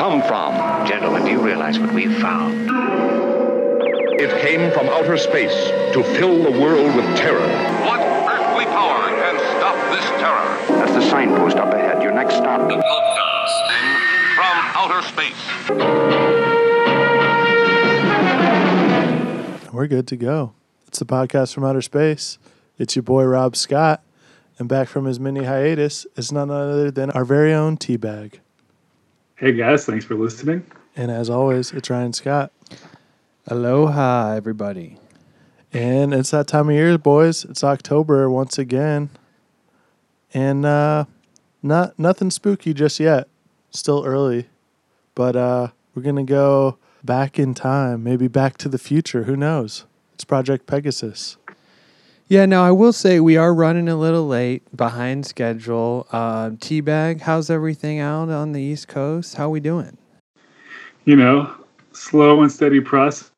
come from? Gentlemen, do you realize what we've found? It came from outer space to fill the world with terror. What earthly power can stop this terror? That's the signpost up ahead. Your next stop. Broadcasting from outer space. We're good to go. It's the podcast from outer space. It's your boy Rob Scott, and back from his mini hiatus is none other than our very own Teabag. Hey guys, thanks for listening. And as always, it's Ryan Scott. Aloha, everybody. And it's that time of year, boys. It's October once again. And uh not nothing spooky just yet. Still early. But uh we're gonna go back in time, maybe back to the future. Who knows? It's Project Pegasus. Yeah, now I will say we are running a little late, behind schedule. Uh, Teabag, how's everything out on the East Coast? How we doing? You know, slow and steady process.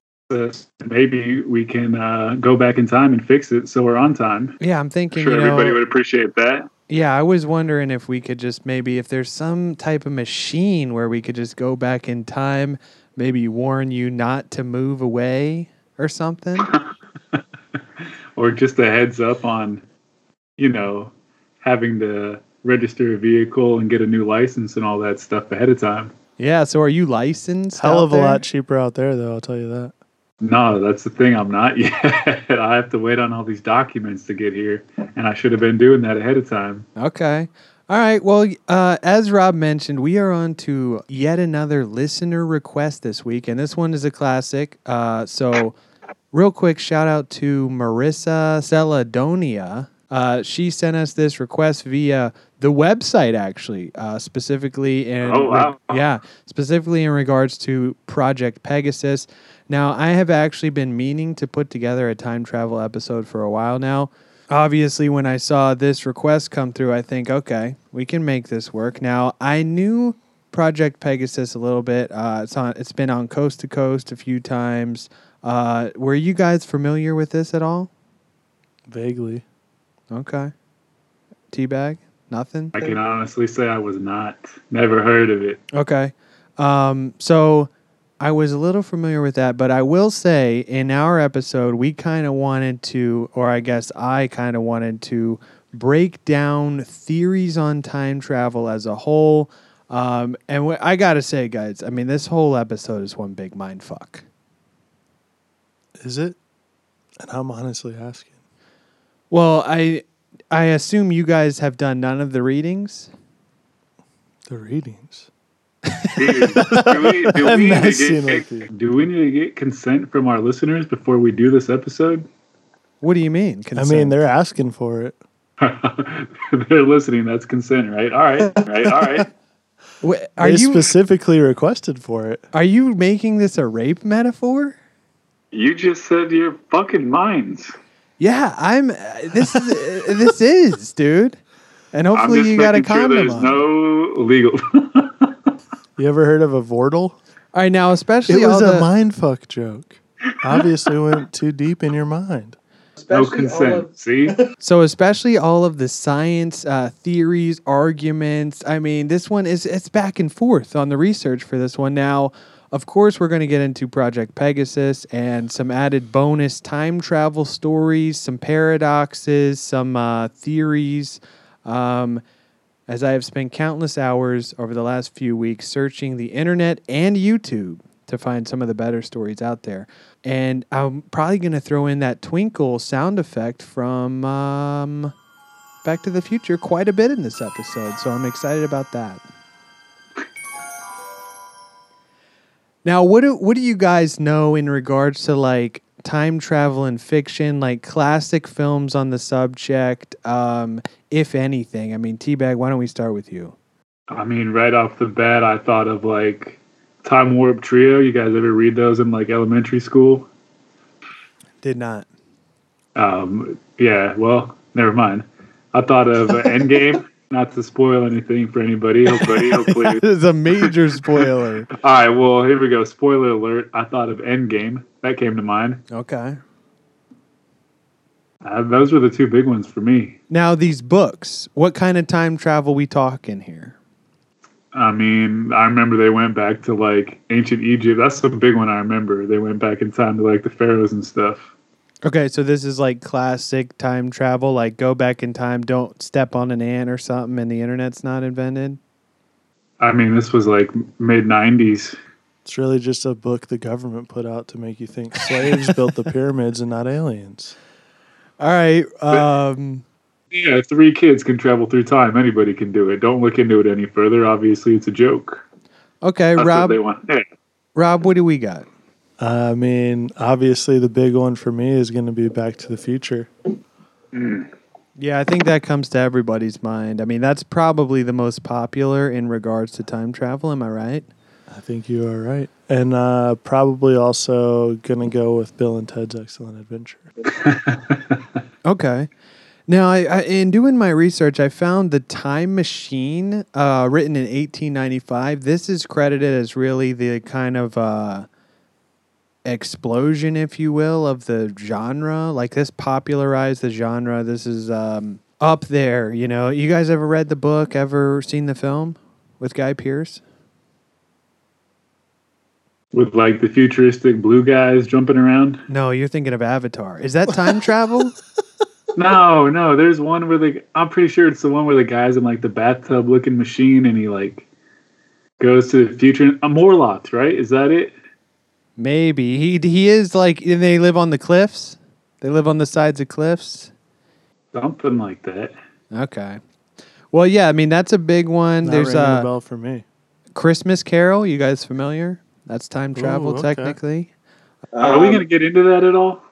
Maybe we can uh, go back in time and fix it so we're on time. Yeah, I'm thinking. sure you know, everybody would appreciate that. Yeah, I was wondering if we could just maybe if there's some type of machine where we could just go back in time, maybe warn you not to move away or something. or just a heads up on, you know, having to register a vehicle and get a new license and all that stuff ahead of time. yeah, so are you licensed? Hell out of a there? lot cheaper out there though, I'll tell you that. No, that's the thing. I'm not yet. I have to wait on all these documents to get here, and I should have been doing that ahead of time. Okay. All right. Well, uh, as Rob mentioned, we are on to yet another listener request this week, and this one is a classic. Uh, so, real quick shout out to Marissa Celadonia. Uh, she sent us this request via the website, actually, uh, specifically in Oh, wow. yeah, specifically in regards to Project Pegasus. Now, I have actually been meaning to put together a time travel episode for a while now. Obviously, when I saw this request come through, I think, okay, we can make this work. Now, I knew Project Pegasus a little bit. Uh, it's on. It's been on Coast to Coast a few times. Uh, were you guys familiar with this at all? Vaguely. Okay. Teabag? Nothing? I can honestly say I was not. Never heard of it. Okay. Um, so I was a little familiar with that, but I will say in our episode, we kind of wanted to, or I guess I kind of wanted to break down theories on time travel as a whole. Um, and wh- I got to say, guys, I mean, this whole episode is one big mind fuck. Is it? And I'm honestly asking. Well, I. I assume you guys have done none of the readings. The readings. Dude, do, we, do, we need to get, with do we need to get consent from our listeners before we do this episode? What do you mean? I mean, they're asking for it. They're listening. That's consent, right? All right, right, all right. Wh- Are they you specifically requested for it. are you making this a rape metaphor? You just said your fucking minds. Yeah, I'm. Uh, this is uh, this is, dude. And hopefully you got a making sure condom there's on. no legal. You ever heard of a Vortal? All right, now especially It was all a the mind fuck joke. Obviously went too deep in your mind. no consent. See, so especially all of the science uh, theories, arguments. I mean, this one is it's back and forth on the research for this one. Now, of course, we're going to get into Project Pegasus and some added bonus time travel stories, some paradoxes, some uh, theories. Um, as I have spent countless hours over the last few weeks searching the internet and YouTube to find some of the better stories out there. And I'm probably going to throw in that twinkle sound effect from um, Back to the Future quite a bit in this episode. So I'm excited about that. Now, what do, what do you guys know in regards to like time travel and fiction, like classic films on the subject, um, if anything? I mean, Teabag, why don't we start with you? I mean, right off the bat, I thought of like Time Warp Trio. You guys ever read those in like elementary school? Did not. Um, yeah. Well, never mind. I thought of uh, Endgame. Not to spoil anything for anybody, hopefully. hopefully. It's a major spoiler. All right. Well, here we go. Spoiler alert. I thought of Endgame. That came to mind. Okay. Uh, those were the two big ones for me. Now these books, what kind of time travel we talking here? I mean, I remember they went back to like ancient Egypt. That's the big one I remember. They went back in time to like the pharaohs and stuff. Okay, so this is like classic time travel, like go back in time, don't step on an ant or something, and the internet's not invented. I mean, this was like mid '90s. It's really just a book the government put out to make you think slaves built the pyramids and not aliens. All right. Um, Yeah, if three kids can travel through time, anybody can do it. Don't look into it any further. Obviously, it's a joke. okay, That's Rob. what they want. Rob, what do we got? I mean, obviously, the big one for me is going to be Back to the Future. Yeah, I think that comes to everybody's mind. I mean, that's probably the most popular in regards to time travel. Am I right? I think you are right. And uh, probably also going to go with Bill and Ted's Excellent Adventure. Okay. Now, I, I in doing my research, I found the Time Machine, uh, written in 1895. This is credited as really the kind of uh, explosion, if you will, of the genre. Like this popularized the genre. This is um, up there. You know, you guys ever read the book? Ever seen the film with Guy Pearce? With like the futuristic blue guys jumping around. No, you're thinking of Avatar. Is that time travel? No, no. There's one where the I'm pretty sure it's the one where the guy's in like the bathtub looking machine and he like goes to the future. A Morlocks, right? Is that it? Maybe he he is like and they live on the cliffs. They live on the sides of cliffs. Something like that. Okay. Well, yeah, I mean that's a big one. Not There's ringing a a bell for me. Christmas Carol. You guys familiar? That's time travel Ooh, okay. technically. Are we gonna get into that at all?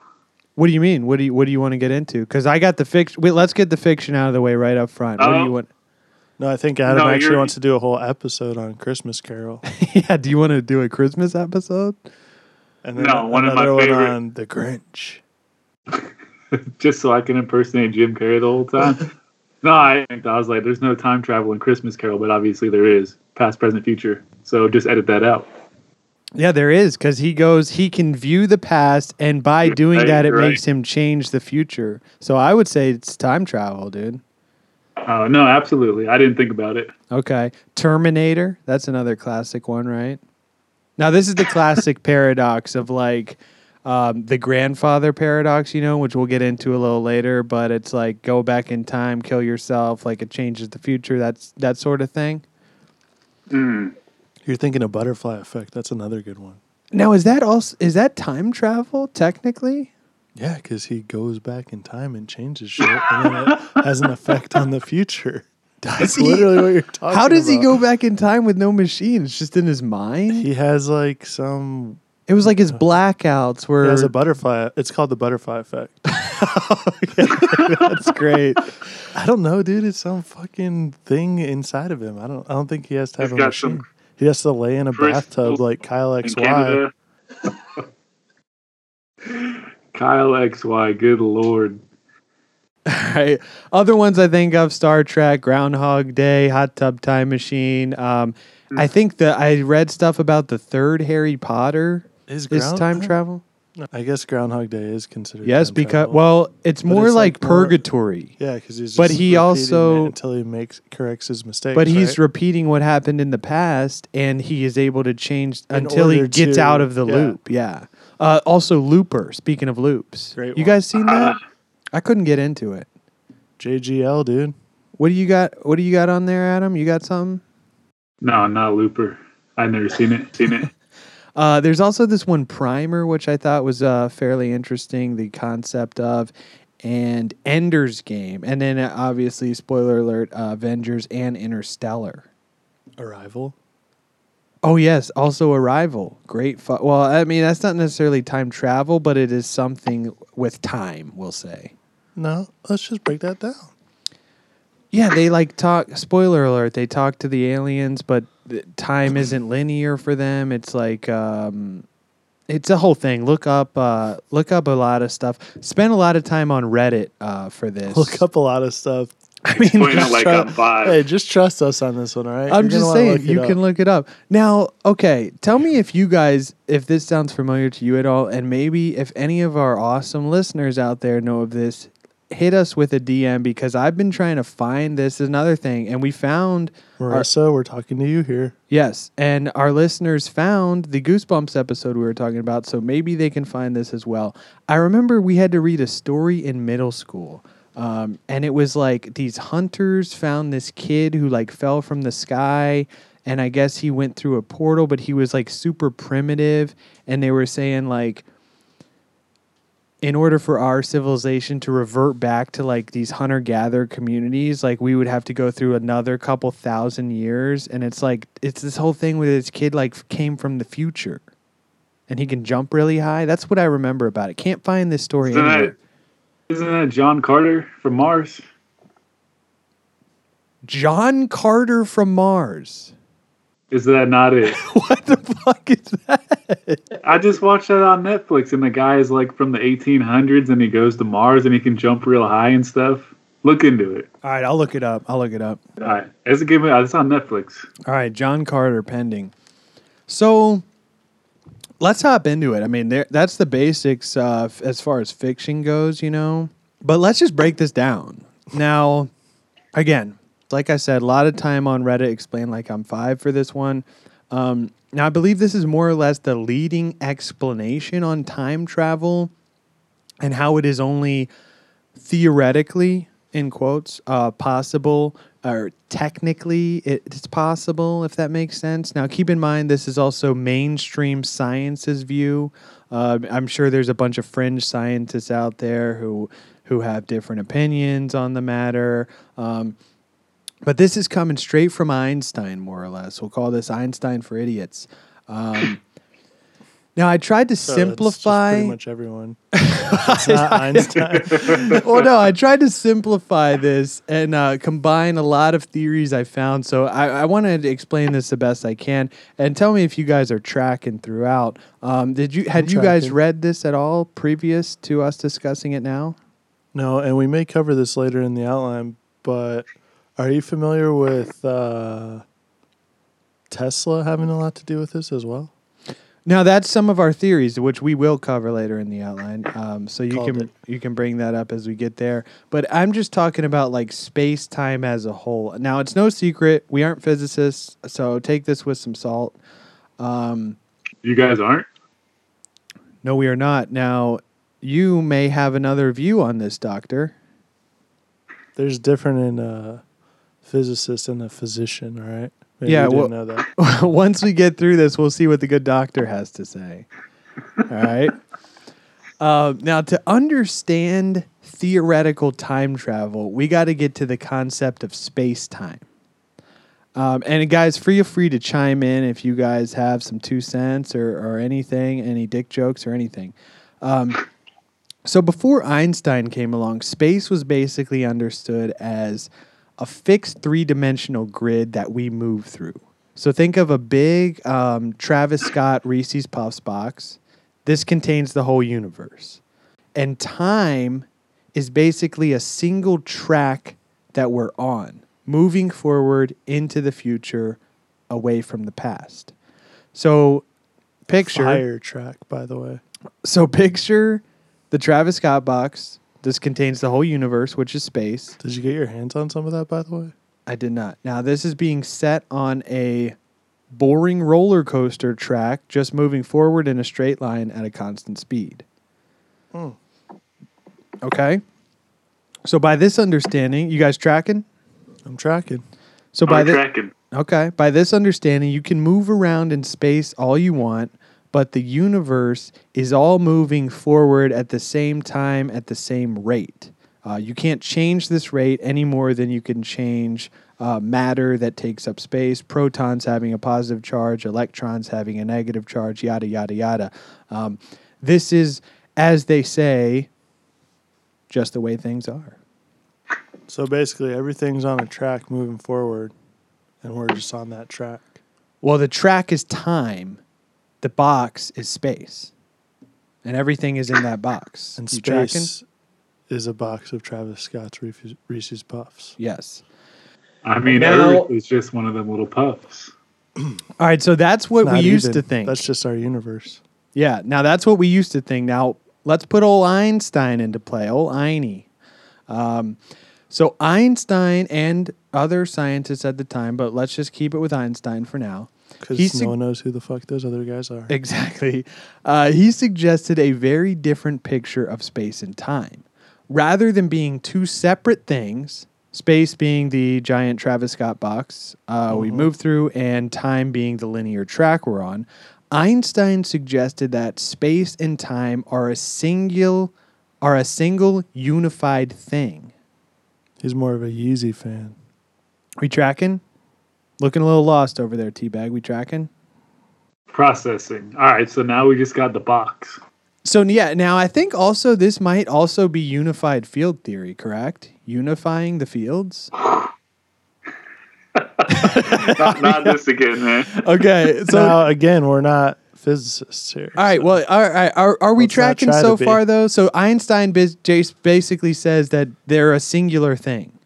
What do you mean? What do you What do you want to get into? Because I got the fiction. Wait, let's get the fiction out of the way right up front. What do Oh. you want? No, I think Adam No, actually wants to do a whole episode on Christmas Carol. yeah. Do you want to do a Christmas epised? And then No, one of my one favorite- on The Grinch. Just so I can impersonate Jim Carrey the whole time. no, I, I was like, there's no time travel in Christmas Carol, but obviously there is. Past, present, future. So just edit that out. Yeah, there is because he goes. He can view the past, and by doing Right, that, it right. makes him change the future. So I would say it's time travel, dude. Oh no, absolutely. I didn't think about it. Okay. Terminator. That's another classic one, right? Now, this is the classic paradox of like um, the grandfather paradox, you know, which we'll get into a little later, but it's like go back in time, kill yourself, like it changes the future. That's that sort of thing. You're thinking of Butterfly Effect. That's another good one. Now, is that also is that time travel technically? Yeah, because he goes back in time and changes shit, and then it has an effect on the future. That's he? literally what you're talking How does he go back in time with no machine? It's just in his mind. He has like some. It was like his blackouts He were. has a butterfly. It's called the butterfly effect. That's great. I don't know, dude. It's some fucking thing inside of him. I don't. I don't think he has to have He's a machine. some He has to lay in a crystals bathtub like Kyle XY. Kyle XY, good lord. right. Other ones I think of Star Trek, Groundhog Day, Hot Tub Time Machine. Um, I think that I read stuff about the third Harry Potter Is is time travel. I guess Groundhog Day is considered. Yes, because travel. well, it's But more it's, like, like, more- purgatory. yeah, because he's. but he also- until he makes corrects his mistakes. But he's right? repeating what happened in the past, and he is able to change In until he gets to- out of the yeah. loop. Yeah. Uh, also, Looper. Speaking of loops, Great you one. guys seen that? I couldn't get into it. JGL, dude. What do you got? What do you got on there, Adam? You got something? No, not Looper. I've never seen it. Seen it. Uh, there's also this one primer, which I thought was uh, fairly interesting. The concept of and Ender's Game, and then uh, obviously, spoiler alert: uh, Avengers and Interstellar. Arrival. Oh yes, also Arrival. Great. Fu- well, I mean that's not necessarily time travel, but it is something with time. We'll say. No, let's just break that down. Yeah, they like talk. Spoiler alert: they talk to the aliens, but time isn't linear for them. It's like um, it's a whole thing. Look up, uh, look up a lot of stuff. Spend a lot of time on Reddit uh, for this. Look up a lot of stuff. I mean, Just out like try- Hey, just trust us on this one, all right? I'm You're just saying you up. can look it up. Now, okay, tell me if you guys if this sounds familiar to you at all and maybe if any of our awesome listeners out there know of this, hit us with a DM because I've been trying to find this is another thing, and we found Marissa, we're talking to you here. Yes, and our listeners found the Goosebumps episode we were talking about, so maybe they can find this as well. I remember we had to read a story in middle school, um, and it was like these hunters found this kid who like fell from the sky, and I guess he went through a portal, but he was like super primitive, and they were saying like in order for our civilization to revert back to like these hunter gatherer communities, like we would have to go through another couple thousand years. And it's like, it's this whole thing where this kid like came from the future and he can jump really high. That's what I remember about it. Can't find this story Isn't anywhere. that, isn't that John Carter from Mars? John Carter from Mars. Is that not it? What the fuck is that? I just watched that on Netflix, and the guy is like from the 1800s, and he goes to Mars, and he can jump real high and stuff. Look into it. All right, I'll look it up. I'll look it up. All right, it's a game. It's on Netflix. All right, John Carter pending. So let's hop into it. I mean, there, that's the basics uh, f- as far as fiction goes, you know. But let's just break this down. Now, again, like I said, a lot of time on Reddit explain like I'm five for this one. Um, now, I believe this is more or less the leading explanation on time travel and how it is only theoretically in quotes uh, possible or technically it's possible if that makes sense. Now keep in mind this is also mainstream science's view. Uh, i'm sure there's a bunch of fringe scientists out there who who have different opinions on the matter. Um, but this is coming straight from einstein more or less we'll call this einstein for idiots um, now i tried to So simplify pretty much everyone. it's not Einstein. well, no, I tried to simplify this and uh, combine a lot of theories I found. So I, I wanted to explain this the best I can, and tell me if you guys are tracking throughout. Um, did you had I'm you guys read this at all previous to us discussing it now? No, and we may cover this later in the outline, but are you familiar with uh, Tesla having a lot to do with this as well? Now that's some of our theories, which we will cover later in the outline. Um, so you Called can it. you can bring that up as we get there. But I'm just talking about like space time as a whole. Now it's no secret we aren't physicists, so take this with some salt. Um, You guys aren't. No, we are not. Now, you may have another view on this, Doctor. There's different in a physicist and a physician, all right? Maybe Yeah, you didn't well- know that. Once we get through this, we'll see what the good doctor has to say. All right. Uh, now, to understand theoretical time travel, we got to get to the concept of space time. Um, and guys, feel free to chime in if you guys have some two cents or, or anything, any dick jokes or anything. Um, so before Einstein came along, space was basically understood as a fixed three dimensional grid that we move through. So think of a big um, Travis Scott Reese's Puffs box. This contains the whole universe. And time is basically a single track that we're on, moving forward into the future, away from the past. So picture Fire track, by the way. so picture the Travis Scott box. This contains the whole universe, which is space. Did you get your hands on some of that, by the way? I did not. Now this is being set on a boring roller coaster track, just moving forward in a straight line at a constant speed. Hmm. Okay. So by this understanding, you guys tracking? I'm tracking. So by I'm this tracking. Okay. By this understanding, you can move around in space all you want, but the universe is all moving forward at the same time at the same rate. Uh, you can't change this rate any more than you can change uh, matter that takes up space, protons having a positive charge, electrons having a negative charge, yada, yada, yada. Um, this is, as they say, just the way things are. So basically, everything's on a track moving forward, and we're just on that track. Well, the track is time, the box is space, and everything is in that box. And You tracking? space is a box of Travis Scott's Reese's, Reese's Puffs. Yes. I mean, Now- Earth is just one of them little puffs. All right, so that's what we used even. to think. That's just our universe. yeah, now that's what we used to think. Now let's put old Einstein into play. Old Einie. Um, so Einstein and other scientists at the time, but let's just keep it with Einstein for now. Because He no one knows who the fuck those other guys are. Exactly. Uh, he suggested a very different picture of space and time. Rather than being two separate things, space being the giant Travis Scott box uh, we move through, and time being the linear track we're on, Einstein suggested that space and time are a single, are a single unified thing. He's more of a Yeezy fan. We tracking? Looking a little lost over there, Teabag. We tracking? Processing. All right, so now we just got the box. So yeah, now I think also this might also be unified field theory, correct? Unifying the fields. not, not this again, man. Okay, so now again, we're not physicists here. all right, so- well, all right, are are we Let's tracking so far though? So Einstein bas- Jace basically says that they're a singular thing.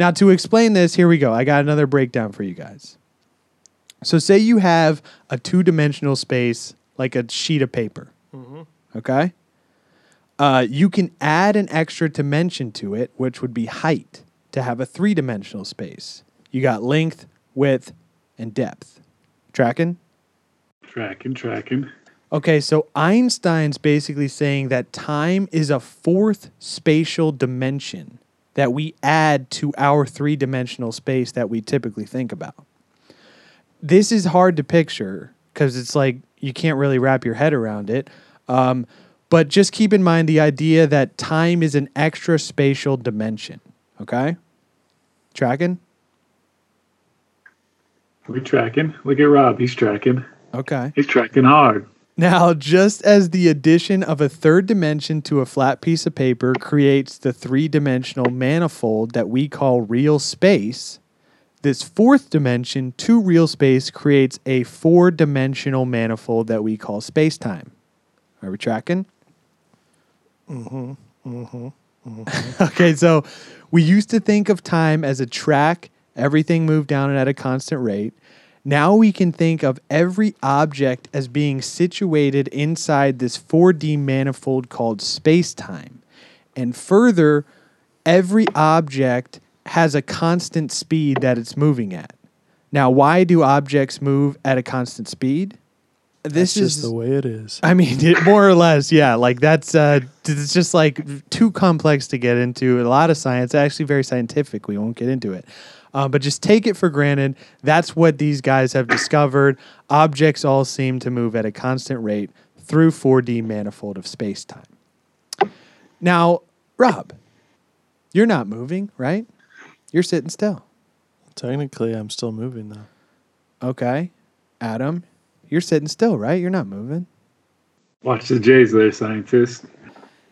Now to explain this, here we go. I got another breakdown for you guys. So say you have a two-dimensional space like a sheet of paper. Okay? Uh, you can add an extra dimension to it, which would be height, to have a three dimensional space. You got length, width, and depth. Tracking? Tracking, tracking. Okay, so Einstein's basically saying that time is a fourth spatial dimension that we add to our three dimensional space that we typically think about. This is hard to picture because it's like you can't really wrap your head around it. Um, but just keep in mind the idea that time is an extra spatial dimension. Okay? Tracking? We're tracking. Look at Rob. He's tracking. Okay. He's tracking hard. Now, just as the addition of a third dimension to a flat piece of paper creates the three dimensional manifold that we call real space, this fourth dimension to real space creates a four dimensional manifold that we call space time. Are we tracking? Mm hmm. Mm hmm. okay, so we used to think of time as a track, everything moved down at a constant rate. Now we can think of every object as being situated inside this 4D manifold called space time. And further, every object has a constant speed that it's moving at. Now, why do objects move at a constant speed? This That's is just the way it is. I mean, it, more or less, yeah. Like that's uh, it's just like too complex to get into. A lot of science, actually, very scientific. We won't get into it, uh, but just take it for granted. That's what these guys have discovered. Objects all seem to move at a constant rate through 4D manifold of space time. Now, Rob, you're not moving, right? You're sitting still. Technically, I'm still moving though. Okay, Adam, you're sitting still, right? You're not moving. Watch the J's there, scientist.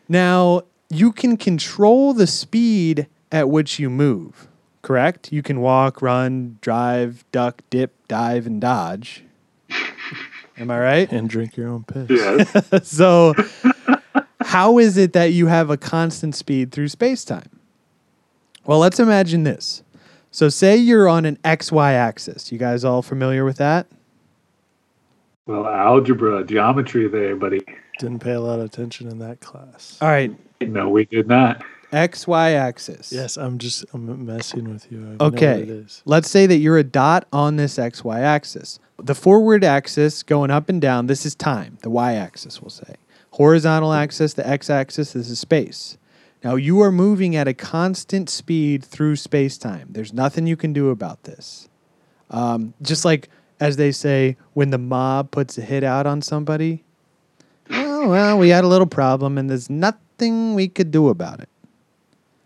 Now, you can control the speed at which you move, correct? You can walk, run, drive, duck, dip, dive, and dodge. Am I right? And drink your own piss. Yes. so, how is it that you have a constant speed through space time? Well, let's imagine this. So, say you're on an XY axis. You guys all familiar with that? well, algebra, geometry there, buddy. Didn't pay a lot of attention in that class. All right, No, we did not. XY axis. Yes, I'm just I'm messing with you. I Okay. it is. Let's say that you're a dot on this XY axis. The forward axis going up and down, this is time, the Y axis, we'll say. Horizontal axis, the X axis, this is space. Now you are moving at a constant speed through space time. There's nothing you can do about this. Um, just like, as they say, when the mob puts a hit out on somebody, oh, well, we had a little problem and there's nothing we could do about it.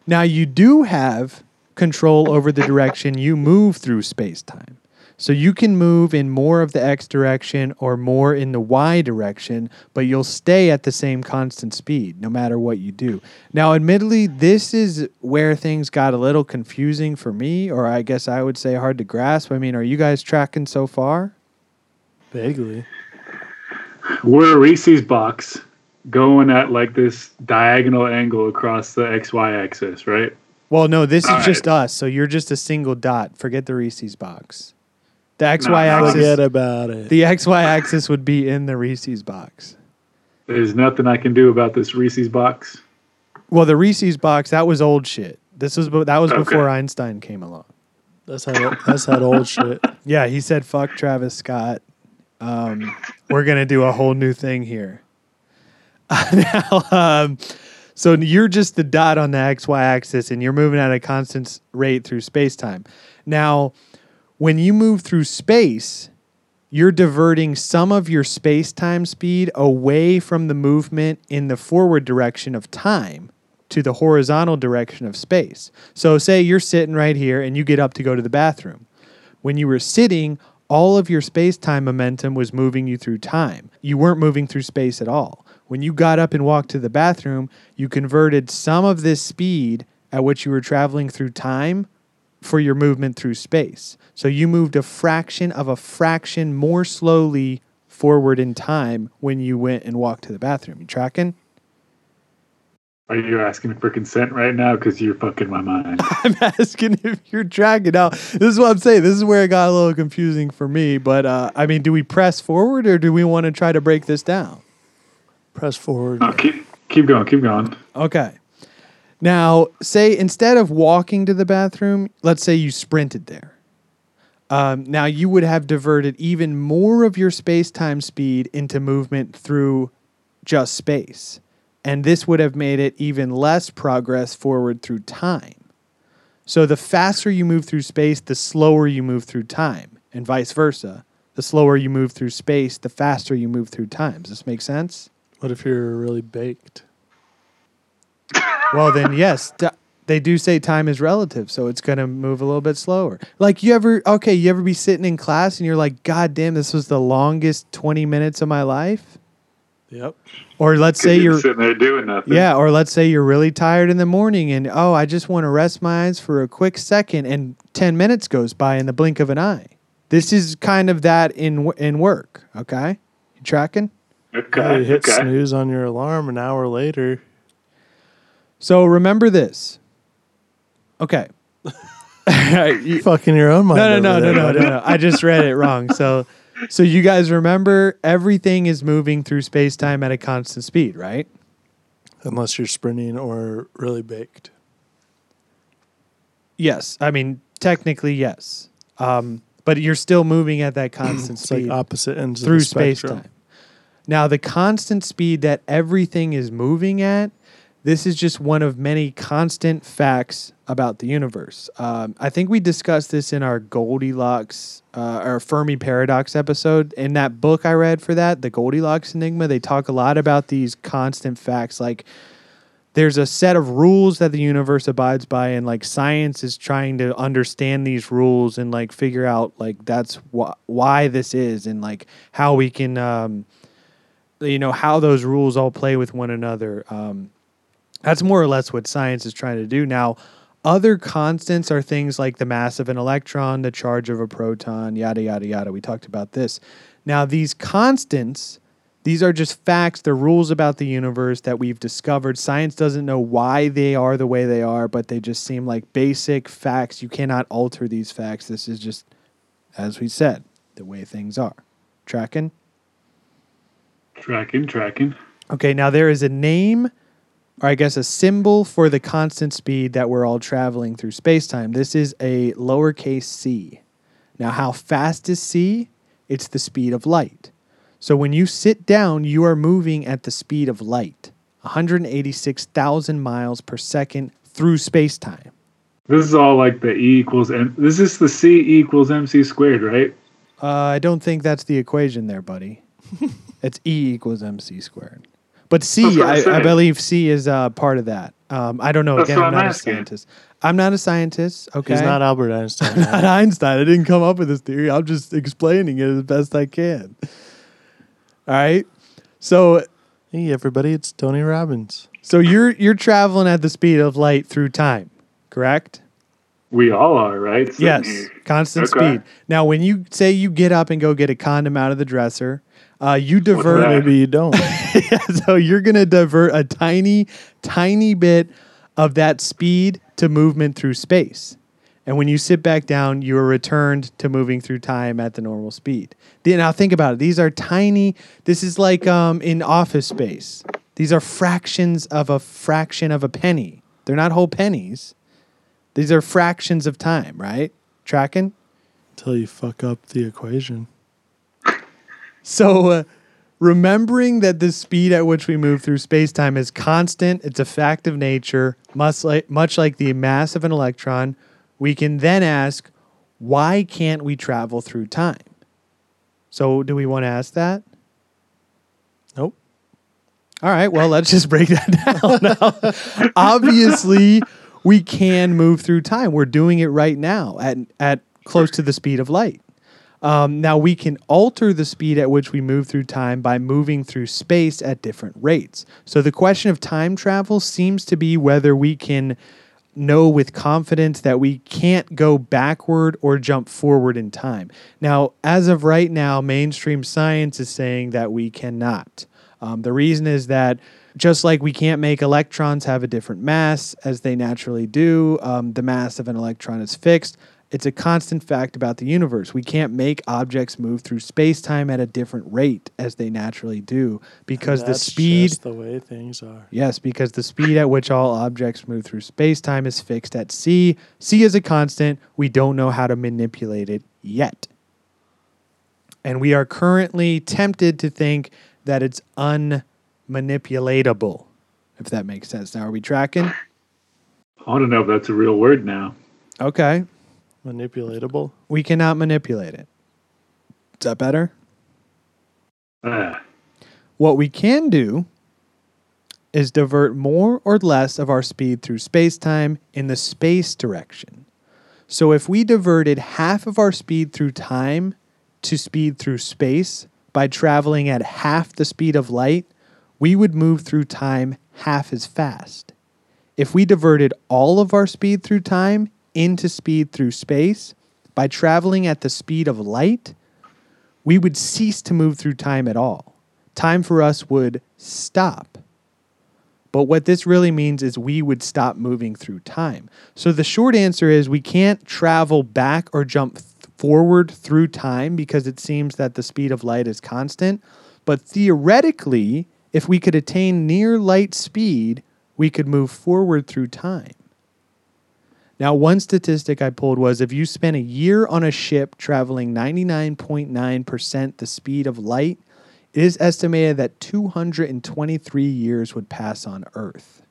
Now you do have control over the direction you move through space time. So you can move in more of the x direction or more in the y direction, but you'll stay at the same constant speed no matter what you do. Now, admittedly, this is where things got a little confusing for me, or I guess I would say hard to grasp. I mean, are you guys tracking so far? Vaguely. We're a Reese's box going at like this diagonal angle across the XY axis, right? Well, no, this is All just us. So you're just a single dot. Forget the Reese's box. The XY no, axis. Forget about it. The XY axis would be in the Reese's box. There's nothing I can do about this Reese's box. Well, the Reese's box that was old shit. This was that was Okay. before Einstein came along. That's that. That's that old shit. Yeah, he said, "Fuck Travis Scott. Um, we're gonna do a whole new thing here." now, um, so you're just the dot on the x y axis, and you're moving at a constant rate through space time. Now, when you move through space, you're diverting some of your space time speed away from the movement in the forward direction of time to the horizontal direction of space. So, say you're sitting right here and you get up to go to the bathroom. When you were sitting, all of your space time momentum was moving you through time. You weren't moving through space at all. When you got up and walked to the bathroom, you converted some of this speed at which you were traveling through time for your movement through space. So you moved a fraction of a fraction more slowly forward in time when you went and walked to the bathroom. You tracking? Are you asking for consent right now? Because you're fucking my mind. I'm asking if you're tracking. Now, this is what I'm saying. This is where it got a little confusing for me. But uh, I mean, do we press forward or do we want to try to break this down? Press forward. No, keep keep going, keep going. Okay. Now, say instead of walking to the bathroom, let's say you sprinted there. Um, now, you would have diverted even more of your space time speed into movement through just space. And this would have made it even less progress forward through time. So, the faster you move through space, the slower you move through time, and vice versa. The slower you move through space, the faster you move through time. Does this make sense? What if you're really baked? Well, then yes, t- they do say time is relative, so it's going to move a little bit slower. Like you ever, okay, you ever be sitting in class and you're like, God damn, this was the longest 20 minutes of my life? Yep. Or let's say you're you're, sitting there doing nothing. yeah, or let's say you're really tired in the morning and, oh, I just want to rest my eyes for a quick second and 10 minutes goes by in the blink of an eye. This is kind of that in, in work, okay? You tracking? Okay. You hit okay. snooze on your alarm an hour later. So remember this. Okay. You- Fucking your own mind. no, no, no, no, there, no, buddy. no, no. I just read it wrong. So, so you guys remember everything is moving through space time at a constant speed, right? Unless you're sprinting or really baked. Yes. I mean, technically, yes. Um, but you're still moving at that constant It's like speed opposite ends through of the space time. Now, the constant speed that everything is moving at, this is just one of many constant facts about the universe. Um, I think we discussed this in our Goldilocks, uh, our Fermi paradox episode. In that book I read for that, the Goldilocks Enigma, they talk a lot about these constant facts. Like, there's a set of rules that the universe abides by, and like science is trying to understand these rules and like figure out like that's wh- why this is, and like how we can, um, you know, how those rules all play with one another. Um, that's more or less what science is trying to do now. Other constants are things like the mass of an electron, the charge of a proton, yada yada yada. We talked about this. Now these constants, these are just facts, they're rules about the universe that we've discovered. Science doesn't know why they are the way they are, but they just seem like basic facts. You cannot alter these facts. This is just, as we said, the way things are. Tracking? Tracking, tracking. Okay, now there is a name, or I guess a symbol for the constant speed that we're all traveling through space time. This is a lowercase c. Now, how fast is c? It's the speed of light. So when you sit down, you are moving at the speed of light, 186,000 miles per second through space time. This is all like the E equals M. This is the C equals MC squared, right? Uh, I don't think that's the equation there, buddy. it's E equals MC squared. But That's C, what I'm I, I saying. believe C is uh, part of that. Um, I don't know. That's Again, what I'm I'm not asking. a scientist. I'm not a scientist. Okay. He's not Albert Einstein. not Einstein. I didn't come up with this theory. I'm just explaining it as best I can. All right. So hey, everybody, it's Tony Robbins. so you're you're traveling at the speed of light through time, correct? We all are, right? Sitting Yes, here. constant Okay. speed. Now, when you say you get up and go get a condom out of the dresser, uh, you divert. Maybe you don't. so you're gonna divert a tiny, tiny bit of that speed to movement through space. And when you sit back down, you are returned to moving through time at the normal speed. Now think about it. These are tiny. This is like um, in Office Space. These are fractions of a fraction of a penny. They're not whole pennies. These are fractions of time, right? Tracking? Until you fuck up the equation. So, uh, remembering that the speed at which we move through space time is constant, it's a fact of nature, much like, much like the mass of an electron, we can then ask, why can't we travel through time? So, do we want to ask that? Nope. All right, well, let's just break that down. obviously, we can move through time. We're doing it right now at, at close to the speed of light. Um, now, we can alter the speed at which we move through time by moving through space at different rates. So, the question of time travel seems to be whether we can know with confidence that we can't go backward or jump forward in time. Now, as of right now, mainstream science is saying that we cannot. Um, the reason is that just like we can't make electrons have a different mass as they naturally do, um, the mass of an electron is fixed. It's a constant fact about the universe. We can't make objects move through space time at a different rate as they naturally do because the That's speed. just the way things are. Yes, because the speed at which all objects move through space time is fixed at c. c is a constant. We don't know how to manipulate it yet. And we are currently tempted to think that it's unmanipulatable, if that makes sense. Now, are we tracking? I don't know if that's a real word now. Okay. Manipulatable. We cannot manipulate it. Is that better? Ah, What we can do is divert more or less of our speed through space time in the space direction. So if we diverted half of our speed through time to speed through space by traveling at half the speed of light, we would move through time half as fast. If we diverted all of our speed through time into speed through space by traveling at the speed of light, we would cease to move through time at all. Time for us would stop. But what this really means is we would stop moving through time. So the short answer is we can't travel back or jump th- forward through time because it seems that the speed of light is constant. But theoretically, if we could attain near light speed, we could move forward through time. Now, one statistic I pulled was if you spent a year on a ship traveling 99.9% the speed of light, it is estimated that 223 years would pass on Earth.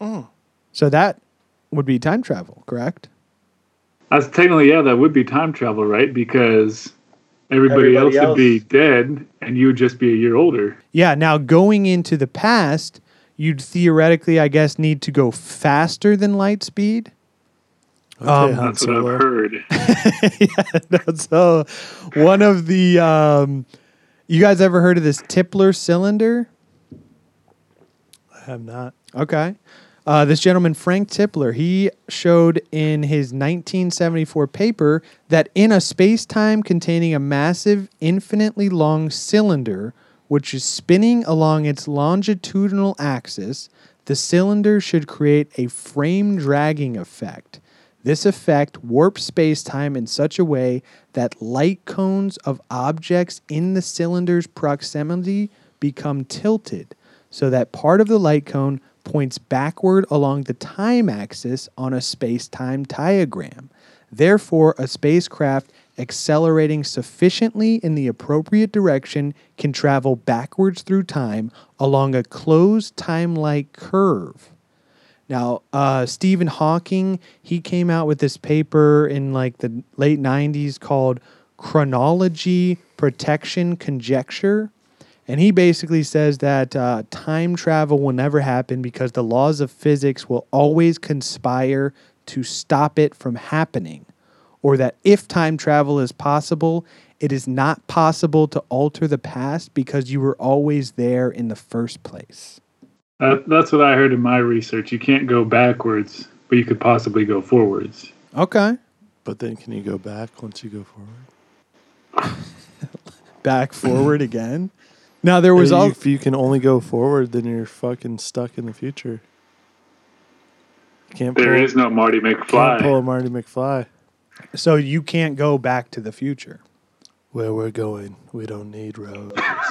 Mm. So that would be time travel, correct? that's technically yeah, that would be time travel, right? Because everybody, Everybody else, would be dead, and you would just be a year older. Yeah, now going into the past, you'd theoretically, I guess, need to go faster than light speed. Okay, Um, That's what I've heard. yeah, no, so one of the um, you guys ever heard of this Tipler cylinder? I have not. Okay. Uh, this gentleman, Frank Tipler, he showed in his 1974 paper that in a space time containing a massive, infinitely long cylinder, which is spinning along its longitudinal axis, the cylinder should create a frame dragging effect. This effect warps space time in such a way that light cones of objects in the cylinder's proximity become tilted so that part of the light cone points backward along the time axis on a space time diagram. Therefore, a spacecraft accelerating sufficiently in the appropriate direction can travel backwards through time along a closed time like curve. Now, uh, Stephen Hawking, he came out with this paper in like the late 90s called Chronology Protection Conjecture. And he basically says that uh, time travel will never happen because the laws of physics will always conspire to stop it from happening. Or that if time travel is possible, it is not possible to alter the past because you were always there in the first place. That, that's what I heard in my research. You can't go backwards, but you could possibly go forwards. Okay. But then can you go back once you go forward? Back forward again. Now there was If all if you can only go forward, then you're fucking stuck in the future. Can't pull, There is no Marty McFly. can't pull a Marty McFly. So you can't go back to the future. Where we're going, we don't need roads.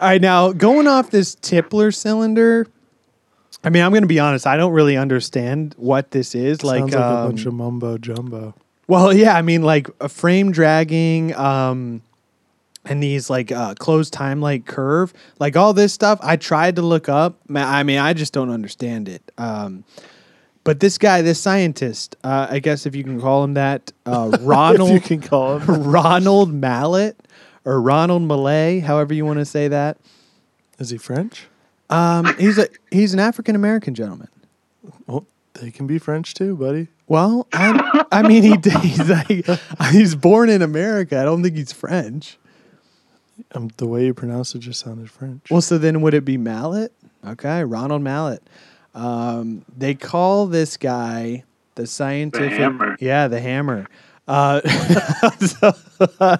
All right, now going off this Tipler cylinder. I mean, I'm going to be honest. I don't really understand what this is. Like, Sounds like um, a bunch of mumbo jumbo. Well, yeah, I mean, like a frame dragging, um, and these like uh, closed time like curve, like all this stuff. I tried to look up. I mean, I just don't understand it. Um, but this guy, this scientist, uh, I guess if you can call him that, uh, If you Ronald can call him. Ronald Mallett or Ronald Malay, however you want to say that. Is he French? Um, he's a he's an African American gentleman. Well, they can be French too, buddy. Well, I, I mean, he he's like he's born in America. I don't think he's French. Um, the way you pronounce it just sounded French. Well, so then would it be Mallet? Okay, Ronald Mallett. Um, they call this guy the scientific. hammer. Yeah, the hammer. Uh, so,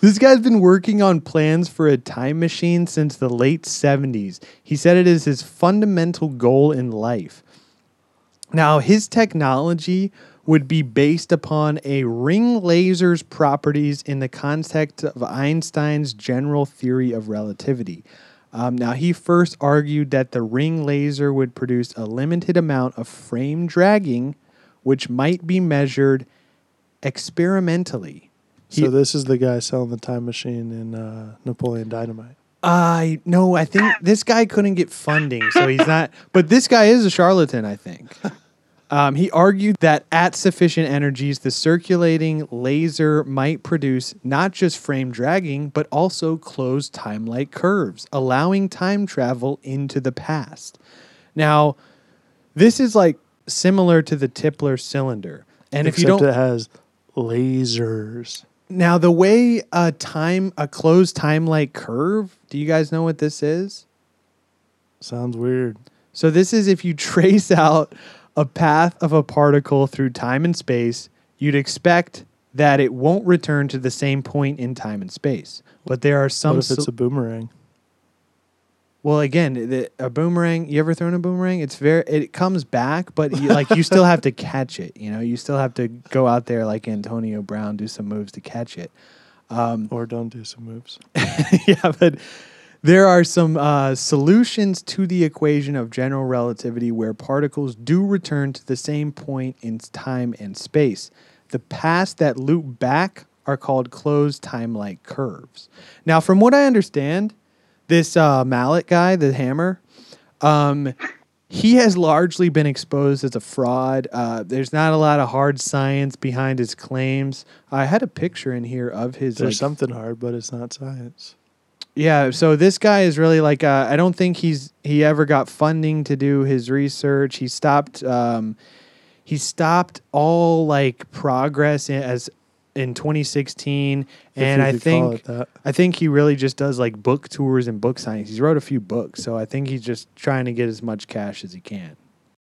this guy's been working on plans for a time machine since the late 70s. He said it is his fundamental goal in life. Now, his technology would be based upon a ring laser's properties in the context of Einstein's general theory of relativity. Um, now, he first argued that the ring laser would produce a limited amount of frame dragging, which might be measured experimentally. He- so this is the guy selling the time machine in uh, Napoleon Dynamite. I no, I think this guy couldn't get funding, so he's not. But this guy is a charlatan, I think. Um, he argued that at sufficient energies, the circulating laser might produce not just frame dragging, but also closed time like curves, allowing time travel into the past. Now, this is like similar to the Tipler cylinder. And if you don't it has lasers. now, the way a time a closed time like curve, do you guys know what this is? Sounds weird. So this is if you trace out a path of a particle through time and space, you'd expect that it won't return to the same point in time and space. But there are some what if it's a boomerang? well, again, the, a boomerang. You ever thrown a boomerang? It's very. It comes back, but you, like you still have to catch it. You know, you still have to go out there like Antonio Brown, do some moves to catch it. Um, or don't do some moves. yeah, but there are some uh, solutions to the equation of general relativity where particles do return to the same point in time and space. The paths that loop back are called closed time like curves. Now, from what I understand, this uh, mallet guy, the hammer, um, he has largely been exposed as a fraud. Uh, there's not a lot of hard science behind his claims. I had a picture in here of his. There's like, something hard, but it's not science. Yeah, so this guy is really like uh, I don't think he's he ever got funding to do his research. He stopped um, he stopped all like progress in, as in 2016, and I think. I think he really just does like book tours and book signings. He's wrote a few books, so I think he's just trying to get as much cash as he can.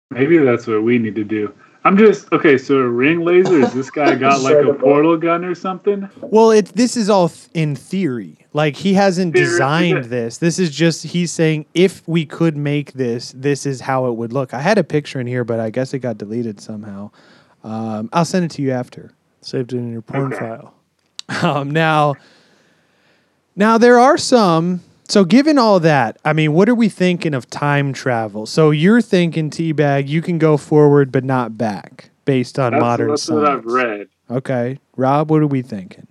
Maybe that's what we need to do. I'm just okay. So a ring laser is this guy got like a portal gun or something? Well, it this is all th- in theory. Like he hasn't Theory, designed yeah. this. This is just he's saying if we could make this, this is how it would look. I had a picture in here, but I guess it got deleted somehow. Um, I'll send it to you after. Saved it in your porn Okay. file. Um, now, now there are some. So, given all that, I mean, what are we thinking of time travel? So, you're thinking, Teabag, you can go forward but not back, based on That's, modern that's science. what I've read. Okay, Rob, what are we thinking?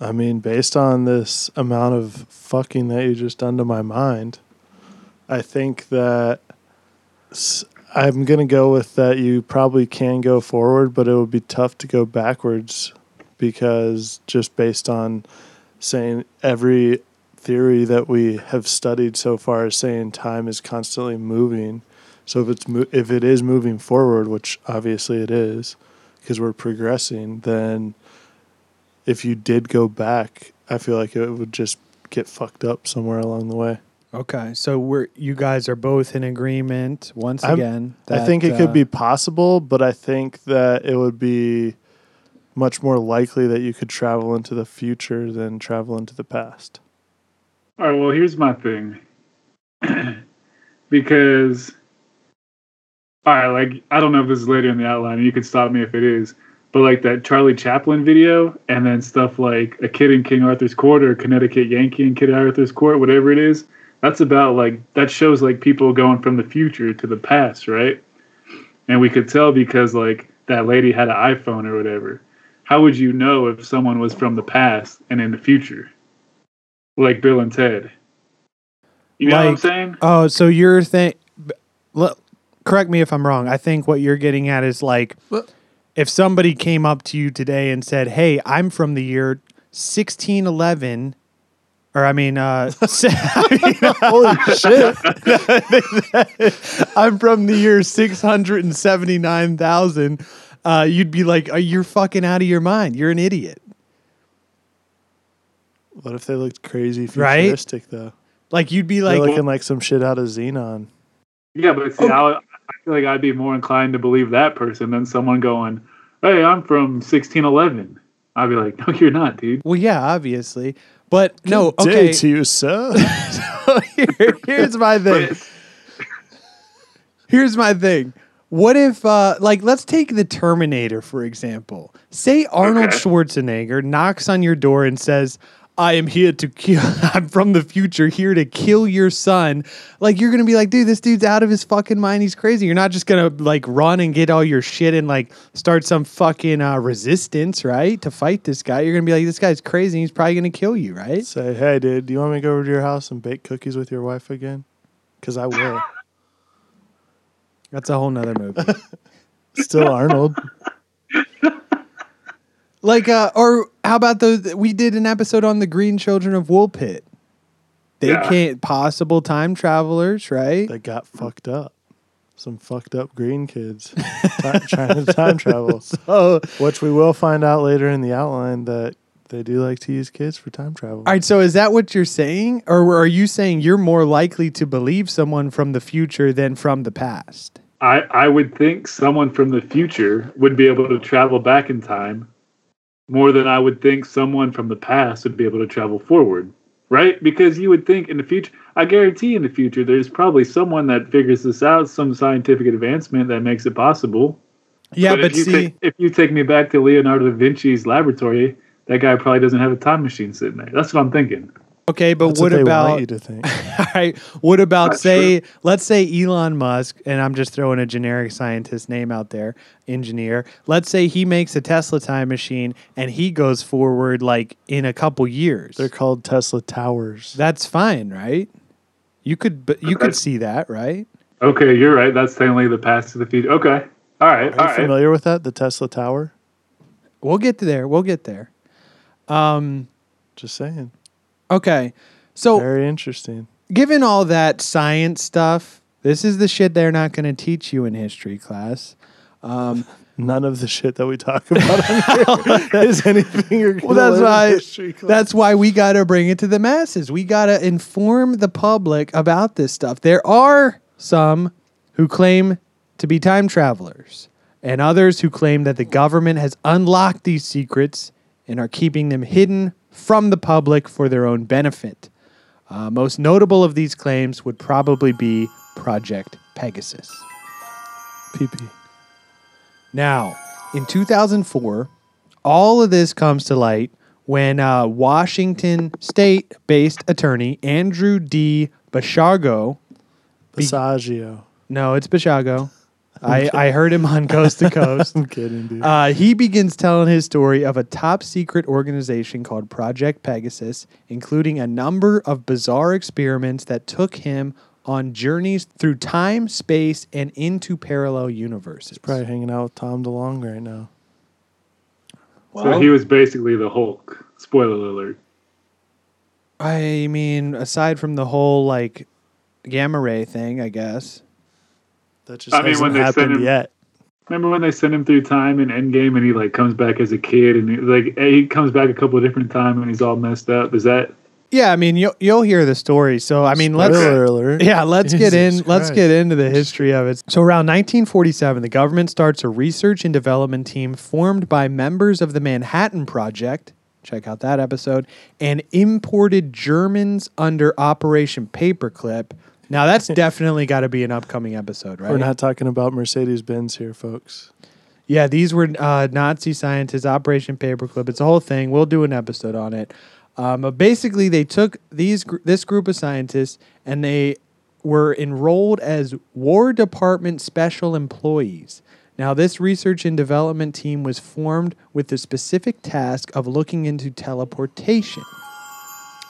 I mean, based on this amount of fucking that you just done to my mind, I think that I'm going to go with that you probably can go forward, but it would be tough to go backwards because just based on saying every theory that we have studied so far is saying time is constantly moving. So if it's mo- if it is moving forward, which obviously it is, because we're progressing, then if you did go back, I feel like it would just get fucked up somewhere along the way. Okay, so we're you guys are both in agreement once I'm- again. I think it uh, could be possible, but I think that it would be much more likely that you could travel into the future than travel into the past. All right, well, here's my thing. because, all right, like, I don't know if this is later in the outline, you can stop me if it is, but like that Charlie Chaplin video, and then stuff like a kid in King Arthur's Court or Connecticut Yankee in Kid Arthur's Court, whatever it is. That's about like that shows like people going from the future to the past, right? And we could tell because like that lady had an iPhone or whatever. How would you know if someone was from the past and in the future? Like Bill and Ted. You know what I'm saying? Oh, so you're think? Look, correct me if I'm wrong. I think what you're getting at is like, What? if somebody came up to you today and said, "Hey, I'm from the year 1611," or I mean, uh, Holy shit! I'm from the year 679,000. Uh, you'd be like, oh, "You're fucking out of your mind. You're an idiot." What if they looked crazy Right? futuristic though? Like you'd be They're like, looking like some shit out of Zenon. Yeah, but see, I, I feel like I'd be more inclined to believe that person than someone going, "Hey, I'm from 1611." I'd be like, "No, you're not, dude." "Well, yeah, obviously." But no, Day okay. to you, sir. Here- here's my thing. Here's my thing. What if, uh, like, let's take the Terminator, for example. Say Arnold Okay. Schwarzenegger knocks on your door and says, I am here to kill, I'm from the future, here to kill your son. Like, you're going to be like, dude, this dude's out of his fucking mind. He's crazy. You're not just going to, like, run and get all your shit and, like, start some fucking uh, resistance, right? To fight this guy. You're going to be like, this guy's crazy. He's probably going to kill you, right? Say, hey, dude, do you want me to go over to your house and bake cookies with your wife again? Because I will. That's a whole nother movie. Still Arnold. Like, uh, or how about the We did an episode on the Green Children of Woolpit. They Yeah. can't possible time travelers, right? They got fucked up. Some fucked up green kids ti- trying to time travel. Oh, Which we will find out later in the outline that they do like to use kids for time travel. all right. So is that what you're saying, or are you saying you're more likely to believe someone from the future than from the past? I I would think someone from the future would be able to travel back in time more than I would think someone from the past would be able to travel forward, right? Because you would think in the future, I guarantee in the future, there's probably someone that figures this out, some scientific advancement that makes it possible. Yeah, but, if you see, take, if you take me back to Leonardo da Vinci's laboratory, that guy probably doesn't have a time machine sitting there. That's what I'm thinking. Okay, but That's what, what, they about? want you to think. All right. What about That's say let's say Elon Musk and I'm just throwing a generic scientist name out there, engineer. Let's say he makes a Tesla time machine and he goes forward like in a couple years. They're called Tesla towers. That's fine, right? You could but you could see that, right? Okay, you're right. That's technically the past to the future. Okay. All right. Are you all right. familiar with that? The Tesla tower? We'll get to there. We'll get there. Um Just saying. Okay. So Very interesting. given all that science stuff, this is the shit they're not going to teach you in history class. Um, None of the shit that we talk about on here is anything you're Well, that's why. history class. That's why we got to bring it to the masses. We got to inform the public about this stuff. There are some who claim to be time travelers, and others who claim that the government has unlocked these secrets and are keeping them hidden from the public for their own benefit. Uh, most notable of these claims would probably be Project Pegasus. PP. Now, in 2004, all of this comes to light when uh, Washington state based attorney Andrew D. Bashargo, Basaggio. no, it's Bashago. I, I heard him on Coast to Coast. I'm kidding, dude. Uh, he begins telling his story of a top secret organization called Project Pegasus, including a number of bizarre experiments that took him on journeys through time, space, and into parallel universes. Probably hanging out with Tom DeLonge right now. So he was basically the Hulk. Spoiler alert. I mean, aside from the whole like gamma ray thing, I guess. That just I mean, when hasn't they sent happened him- yet. Remember when they sent him through time in Endgame and he like comes back as a kid and he, like he comes back a couple of different times and he's all messed up. Is that Yeah, I mean, you'll you'll hear the story. So I mean, let's alert. yeah, let's get in. Jesus Let's get into the history of it. So around 1947, the government starts a research and development team formed by members of the Manhattan Project. Check out that episode. And imported Germans under Operation Paperclip. Now that's definitely got to be an upcoming episode, right? We're not talking about Mercedes Benz here, folks. Yeah, these were uh, Nazi scientists, Operation Paperclip. It's a whole thing. We'll do an episode on it. Um, but basically, they took these gr- this group of scientists and they were enrolled as War Department special employees. Now, this research and development team was formed with the specific task of looking into teleportation.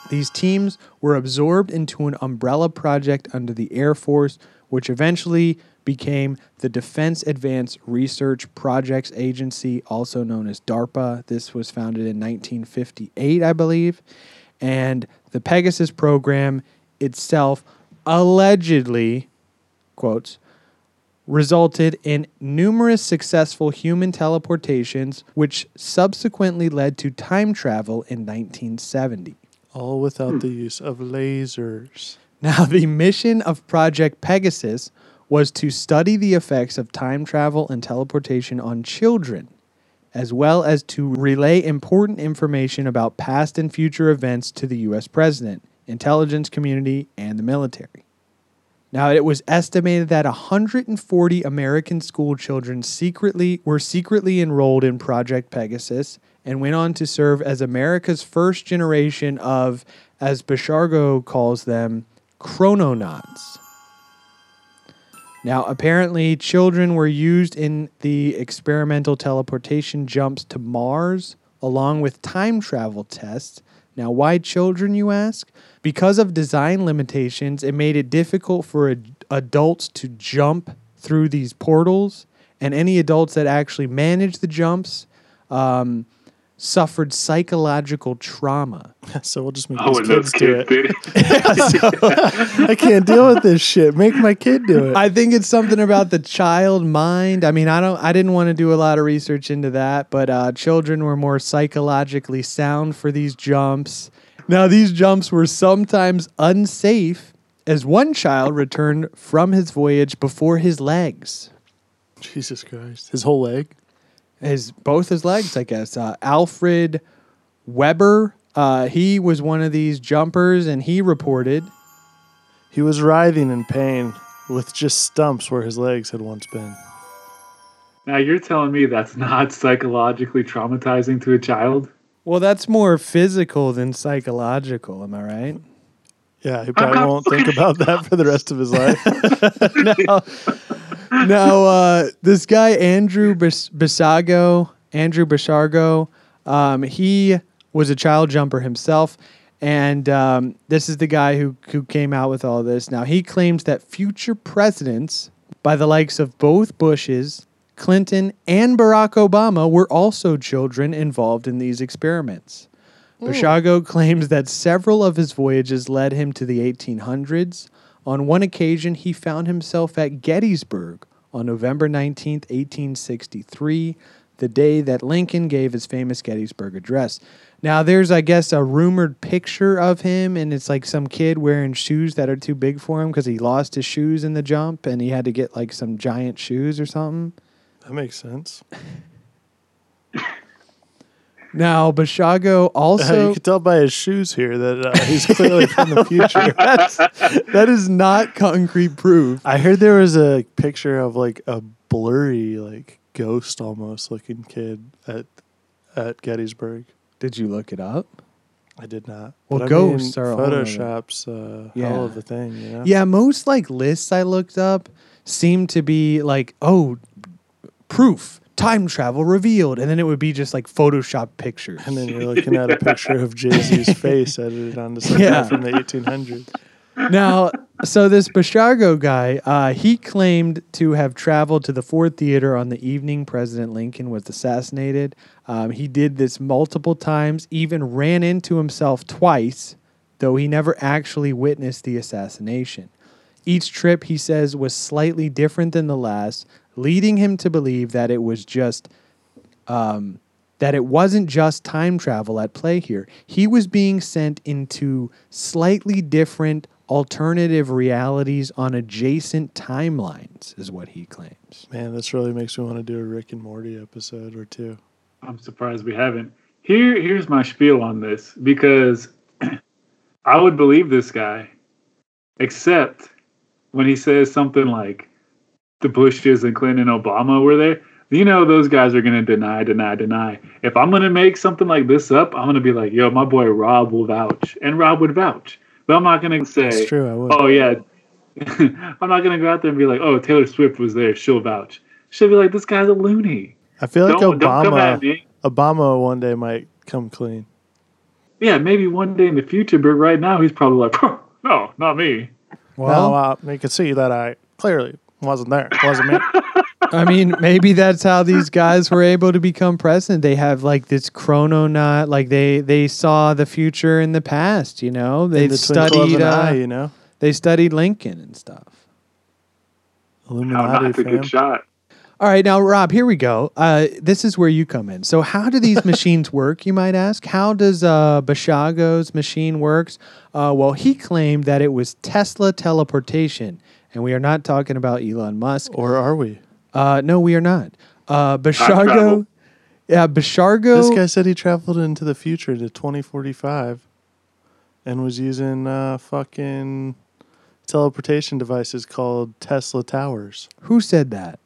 These teams were absorbed into an umbrella project under the Air Force, which eventually became the Defense Advanced Research Projects Agency, also known as DARPA. This was founded in 1958, I believe. And the Pegasus program itself allegedly, quotes, resulted in numerous successful human teleportations, which subsequently led to time travel in 1970. All without hmm. the use of lasers. Now, the mission of Project Pegasus was to study the effects of time travel and teleportation on children, as well as to relay important information about past and future events to the U.S. president, intelligence community, and the military. Now, it was estimated that 140 American school children secretly were secretly enrolled in Project Pegasus and went on to serve as America's first generation of, as Bishargo calls them, chrononauts. Now, apparently, children were used in the experimental teleportation jumps to Mars, along with time travel tests. Now, why children, you ask? Because of design limitations, it made it difficult for ad- adults to jump through these portals, and any adults that actually managed the jumps um, suffered psychological trauma. so we'll just make Oh, these and kids do it. did it. I can't deal with this shit. Make my kid do it. I think it's something about the child mind. I mean, I don't. I didn't want to do a lot of research into that, but uh, children were more psychologically sound for these jumps. Now, these jumps were sometimes unsafe, as one child returned from his voyage before his legs, Jesus Christ. His whole leg? His both his legs, I guess. Uh, Alfred Weber. Uh, he was one of these jumpers, and he reported He was writhing in pain with just stumps where his legs had once been. Now you're telling me that's not psychologically traumatizing to a child? Well, that's more physical than psychological. Am I right? Yeah, he probably won't think about that for the rest of his life. now, uh, this guy Andrew Bis- Bisago, Andrew Bishargo, um, he was a child jumper himself, and um, this is the guy who who came out with all this. Now, he claims that future presidents, by the likes of both Bushes, Clinton, and Barack Obama, were also children involved in these experiments. Bishago claims that several of his voyages led him to the 1800s. On one occasion, he found himself at Gettysburg on November 19th, 1863, the day that Lincoln gave his famous Gettysburg Address. Now, there's, I guess, a rumored picture of him, and it's like some kid wearing shoes that are too big for him because he lost his shoes in the jump and he had to get like some giant shoes or something. That makes sense. Now, Bishago also. you can tell by his shoes here that uh, he's clearly from the future. That's, that is not concrete proof. I heard there was a picture of like a blurry, like ghost almost looking kid at at Gettysburg. Did you look it up? I did not. Well, But I ghosts mean, are a whole nother- Photoshop's uh, Yeah. hell of a thing. You know? Yeah, most like lists I looked up seem to be like, oh, proof, time travel revealed, and then it would be just like Photoshop pictures. And then you're looking at a picture of Jay Z's face edited onto something Yeah. from the 1800s. now, so this Bashargo guy, uh, he claimed to have traveled to the Ford Theater on the evening President Lincoln was assassinated. Um, he did this multiple times, even ran into himself twice, though he never actually witnessed the assassination. Each trip, he says, was slightly different than the last, leading him to believe that it was just um, that it wasn't just time travel at play here. He was being sent into slightly different alternative realities on adjacent timelines, is what he claims. Man, this really makes me want to do a Rick and Morty episode or two. I'm surprised we haven't. Here, here's my spiel on this because I would believe this guy, except when he says something like the Bushes and Clinton and Obama were there. you know those guys are gonna deny, deny, deny. If I'm gonna make something like this up, I'm gonna be like, yo, my boy Rob will vouch, and Rob would vouch. But I'm not gonna say, It's true. I would. oh yeah, I'm not gonna go out there and be like, oh, Taylor Swift was there, she'll vouch. She'll be like, this guy's a loony. I feel like don't, don't Obama. Obama one day might come clean. Yeah, maybe one day in the future, but right now he's probably like, no, not me. Well, uh, you can see that I clearly wasn't there. Wasn't me. I mean, maybe that's how these guys were able to become president. They have like this chrononaut, like they they saw the future in the past. You know, they the studied uh, eye, you know. they studied Lincoln and stuff. How Illuminati not a fam. good shot. All right, now Rob, here we go. Uh, this is where you come in. So, how do these machines work? You might ask. How does uh, Bashago's machine works? Uh, well, he claimed that it was Tesla teleportation, and we are not talking about Elon Musk. Or are we? Uh, no, we are not. Uh. Bashargo, yeah, Bashargo. This guy said he traveled into the future to 2045 and was using uh, fucking teleportation devices called Tesla Towers. Who said that?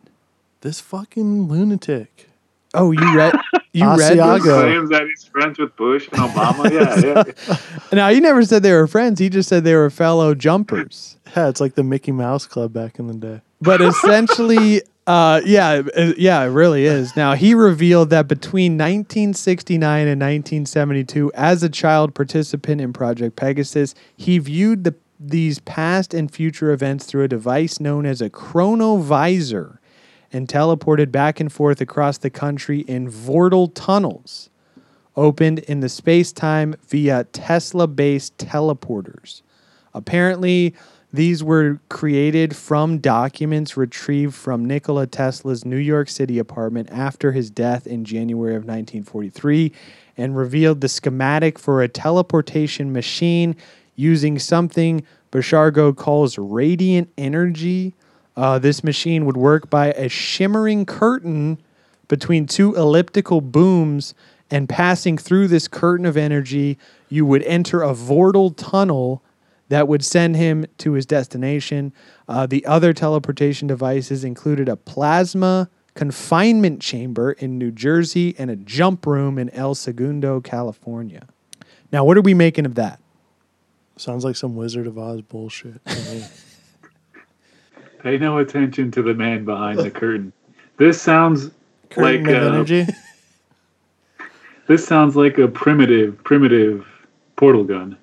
This fucking lunatic. Oh, you read? You read? This? Claims that he's friends with Bush and Obama. yeah, yeah. Now he never said they were friends. He just said they were fellow jumpers. Yeah, it's like the Mickey Mouse Club back in the day. But essentially, uh, yeah, yeah, it really is. Now he revealed that between 1969 and 1972, as a child participant in Project Pegasus, he viewed the these past and future events through a device known as a chronovisor, and teleported back and forth across the country in Vortal tunnels, opened in the space time via Tesla-based teleporters. Apparently, these were created from documents retrieved from Nikola Tesla's New York City apartment after his death in January of 1943 and revealed the schematic for a teleportation machine using something Bashargo calls radiant energy. Uh, this machine would work by a shimmering curtain between two elliptical booms, and passing through this curtain of energy, you would enter a vortal tunnel that would send him to his destination. Uh, the other teleportation devices included a plasma confinement chamber in New Jersey and a jump room in El Segundo, California. Now, what are we making of that? Sounds like some Wizard of Oz bullshit. to me. Pay no attention to the man behind the curtain. This sounds Curtain like uh, energy. this sounds like a primitive, primitive portal gun,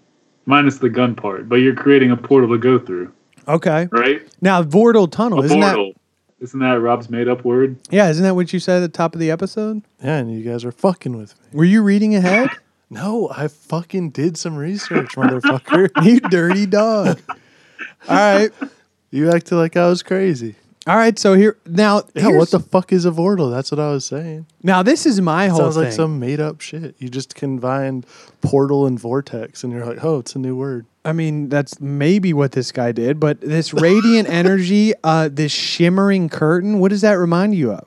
minus the gun part. But you're creating a portal to go through, Okay. right? Now, vortal tunnel, A isn't portal. Isn't that Rob's made up word? Yeah, isn't that what you said at the top of the episode? Yeah, and you guys are fucking with me. Were you reading ahead? No, I fucking did some research, motherfucker. you dirty dog. All right. You acted like I was crazy. All right. So here now. Yeah, here's- what the fuck is a vortal? That's what I was saying. Now this is my whole Sounds thing. like some made up shit. You just combined portal and vortex, and you're like, oh, it's a new word. I mean, that's maybe what this guy did, but this radiant energy, uh, this shimmering curtain, what does that remind you of?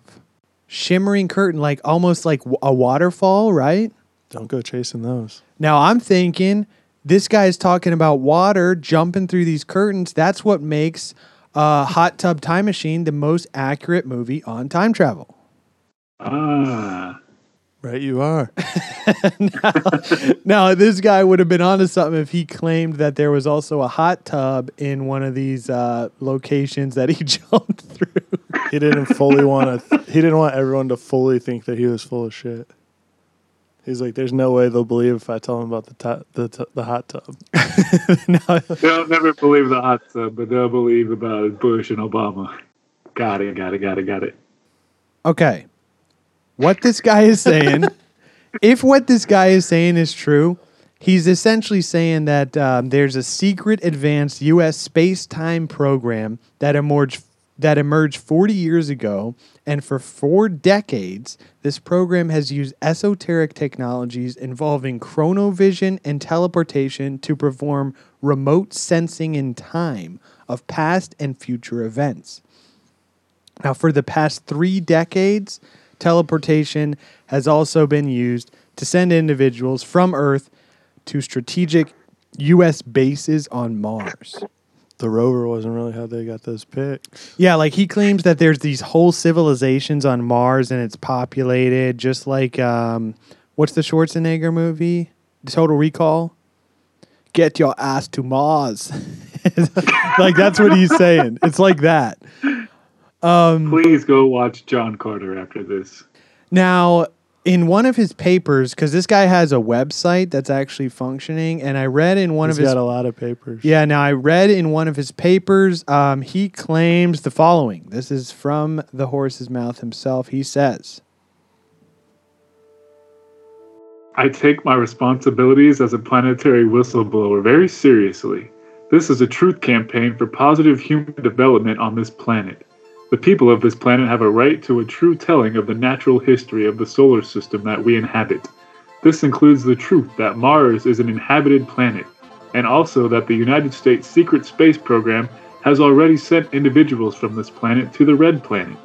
Shimmering curtain, like almost like w- a waterfall, right? Don't go chasing those. Now I'm thinking this guy's talking about water jumping through these curtains. That's what makes uh, Hot Tub Time Machine the most accurate movie on time travel. Ah, Right, you are. Now, this guy would have been onto something if he claimed that there was also a hot tub in one of these uh, locations that he jumped through. He didn't fully want to. He didn't want everyone to fully think that he was full of shit. He's like, "There's no way they'll believe if I tell them about the tu- the tu- the hot tub." they'll never believe the hot tub, but they'll believe about Bush and Obama. Got it, got it, got it, got it. Okay. What this guy is saying, if what this guy is saying is true, he's essentially saying that um, there's a secret advanced U.S. space time program that emerged that emerged 40 years ago, and for four decades, this program has used esoteric technologies involving chronovision and teleportation to perform remote sensing in time of past and future events. Now, for the past three decades, teleportation has also been used to send individuals from Earth to strategic U.S. bases on Mars. The rover wasn't really how they got those pics. Yeah, like he claims that there's these whole civilizations on Mars and it's populated, just like um, what's the Schwarzenegger movie? Total Recall. Get your ass to Mars. like that's what he's saying. It's like that. Please go watch John Carter after this. Now, in one of his papers, because this guy has a website that's actually functioning, and I read in one He's of his got a lot of papers. Yeah, now I read in one of his papers, um, he claims the following. This is from the horse's mouth himself. He says, I take my responsibilities as a planetary whistleblower very seriously. This is a truth campaign for positive human development on this planet. The people of this planet have a right to a true telling of the natural history of the solar system that we inhabit. This includes the truth that Mars is an inhabited planet, and also that the United States Secret Space Program has already sent individuals from this planet to the Red Planet.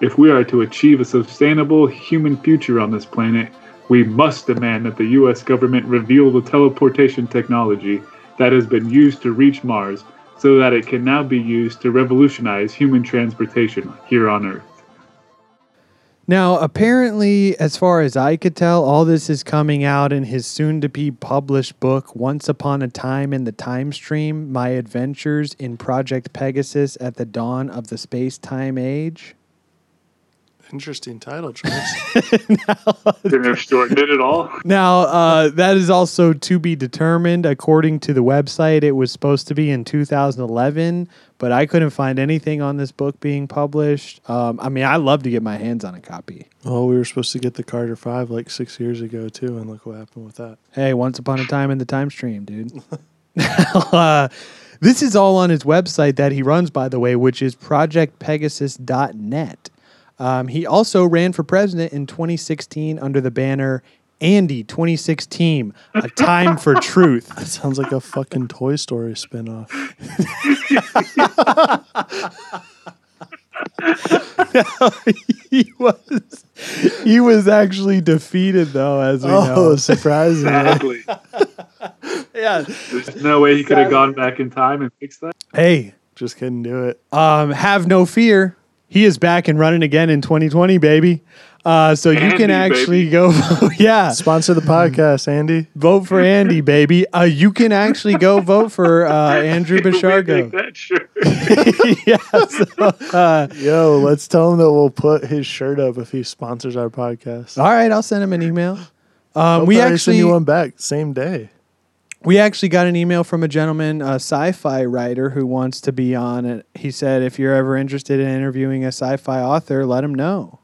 If we are to achieve a sustainable human future on this planet, we must demand that the US government reveal the teleportation technology that has been used to reach Mars so that it can now be used to revolutionize human transportation here on Earth. Now, apparently, as far as I could tell, all this is coming out in his soon to be published book, Once Upon a Time in the Time Stream My Adventures in Project Pegasus at the Dawn of the Space Time Age. Interesting title choice. Didn't have shortened it at all. Now, uh, that is also to be determined. According to the website, it was supposed to be in 2011, but I couldn't find anything on this book being published. Um, I mean, I love to get my hands on a copy. well, we were supposed to get the Carter Five like six years ago too, and look what happened with that. Hey, once upon a time in the time stream, dude. uh, this is all on his website that he runs, by the way, which is projectpegasus.net. Um, he also ran for president in 2016 under the banner Andy 2016, A Time for Truth. That sounds like a fucking Toy Story spinoff. he was he was actually defeated though, as we Oh, know. surprising! Sadly. Yeah. There's no way he could have gone back in time and fixed that. Hey, Just couldn't do it. Um, have no fear. He is back and running again in 2020, baby. Uh, so you can actually baby. go, yeah, Sponsor the podcast, Andy. vote for Andy, baby. Uh, you can actually go vote for uh, Andrew Take Bishargo. that shirt. yeah. So, uh, Yo, let's tell him that we'll put his shirt up if he sponsors our podcast. all right, I'll send him an email. Um, I'll we actually send you one back same day. We actually got an email from a gentleman, a sci-fi writer who wants to be on it. He said, if you're ever interested in interviewing a sci-fi author, let him know.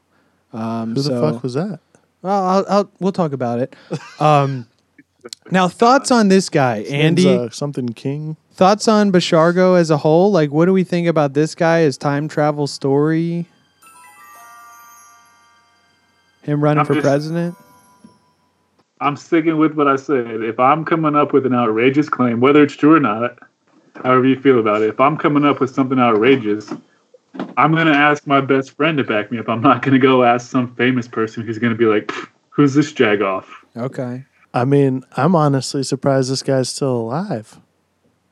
Um, Who the fuck was that? Well, I'll, I'll we'll talk about it. Um, now, thoughts on this guy, Andy? Uh, something King. thoughts on Bashargo as a whole? Like, what do we think about this guy? His time travel story? Him running I'm for just- president? I'm sticking with what I said. If I'm coming up with an outrageous claim, whether it's true or not, however you feel about it, if I'm coming up with something outrageous, I'm going to ask my best friend to back me up. I'm not going to go ask some famous person who's going to be like, who's this jagoff? Okay. I mean, I'm honestly surprised this guy's still alive.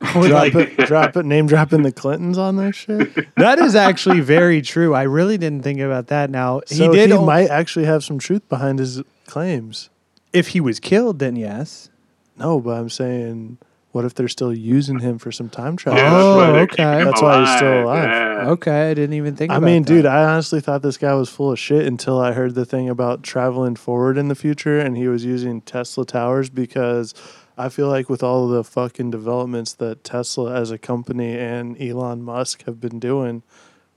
Drop it, drop it, name dropping the Clintons on their shit. that is actually very true. I really didn't think about that. Now So he did. he o- might actually have some truth behind his claims. If he was killed, then yes. No, but I'm saying, what if they're still using him for some time travel? Yeah, that's Oh, why they're okay. him That's why he's still alive. alive. Yeah. Okay, I didn't even think. I about mean, that. dude, I honestly thought this guy was full of shit until I heard the thing about traveling forward in the future and he was using Tesla towers because I feel like with all the fucking developments that Tesla as a company and Elon Musk have been doing,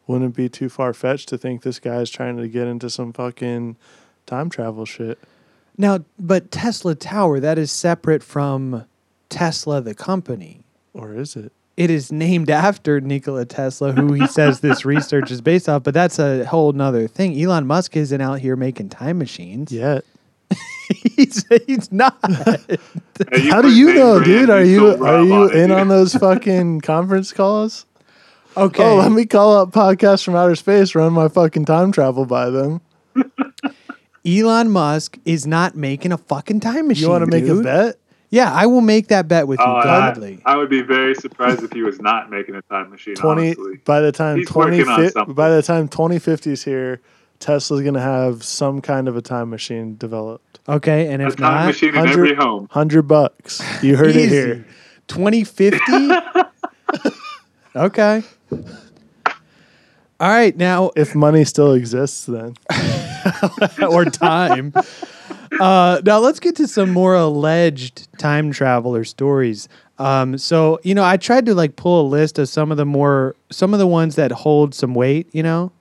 wouldn't it be too far fetched to think this guy is trying to get into some fucking time travel shit? Now, but Tesla Tower that is separate from Tesla the company. Or is it? It is named after Nikola Tesla, who he says this research is based off. But that's a whole nother thing. Elon Musk isn't out here making time machines. Yet. he's, he's not. How do you know, dude? Are you are you in on those fucking conference calls? Okay. Oh, let me call up podcasts from outer space, run my fucking time travel by them. Elon Musk is not making a fucking time machine. You want to make a bet? Yeah, I will make that bet with you Oh, I- gladly. I would be very surprised if he was not making a time machine. Twenty honestly. by the time He's twenty working on fi- something. by the time twenty fifty is here, Tesla's gonna have some kind of a time machine developed. Okay, and a if time not, machine in 100 every home. Hundred bucks. You heard it here. 2050? okay. All right, now If money still exists, then or time. Uh, now let's get to some more alleged time traveler stories. Um, so you know, I tried to like pull a list of some of the more some of the ones that hold some weight. You know,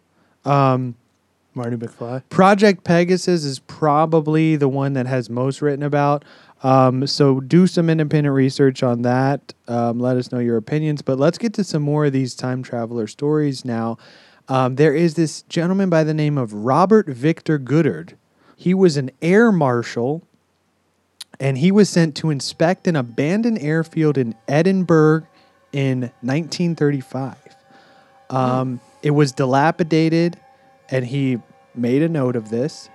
Marty McFly. Project Pegasus is probably the one that has most written about. Um, so do some independent research on that. Um, let us know your opinions. But let's get to some more of these time traveler stories now. Um, there is this gentleman by the name of Robert Victor Goddard. He was an air marshal and he was sent to inspect an abandoned airfield in Edinburgh in 1935. Um, it was dilapidated, and he made a note of this.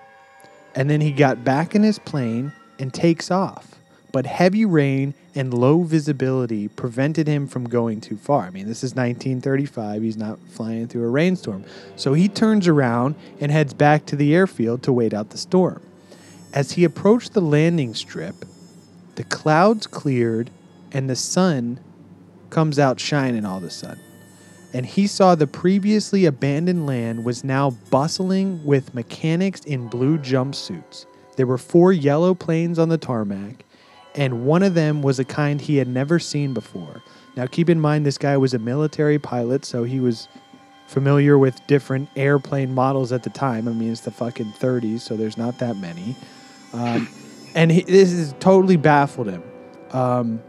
And then he got back in his plane and takes off. But heavy rain and low visibility prevented him from going too far. I mean, this is 1935. He's not flying through a rainstorm. So he turns around and heads back to the airfield to wait out the storm. As he approached the landing strip, the clouds cleared and the sun comes out shining all of a sudden. And he saw the previously abandoned land was now bustling with mechanics in blue jumpsuits. There were four yellow planes on the tarmac, and one of them was a kind he had never seen before. Now, keep in mind, this guy was a military pilot, so he was familiar with different airplane models at the time. I mean, it's the fucking 30s, so there's not that many. Um, and he, this has totally baffled him. Um,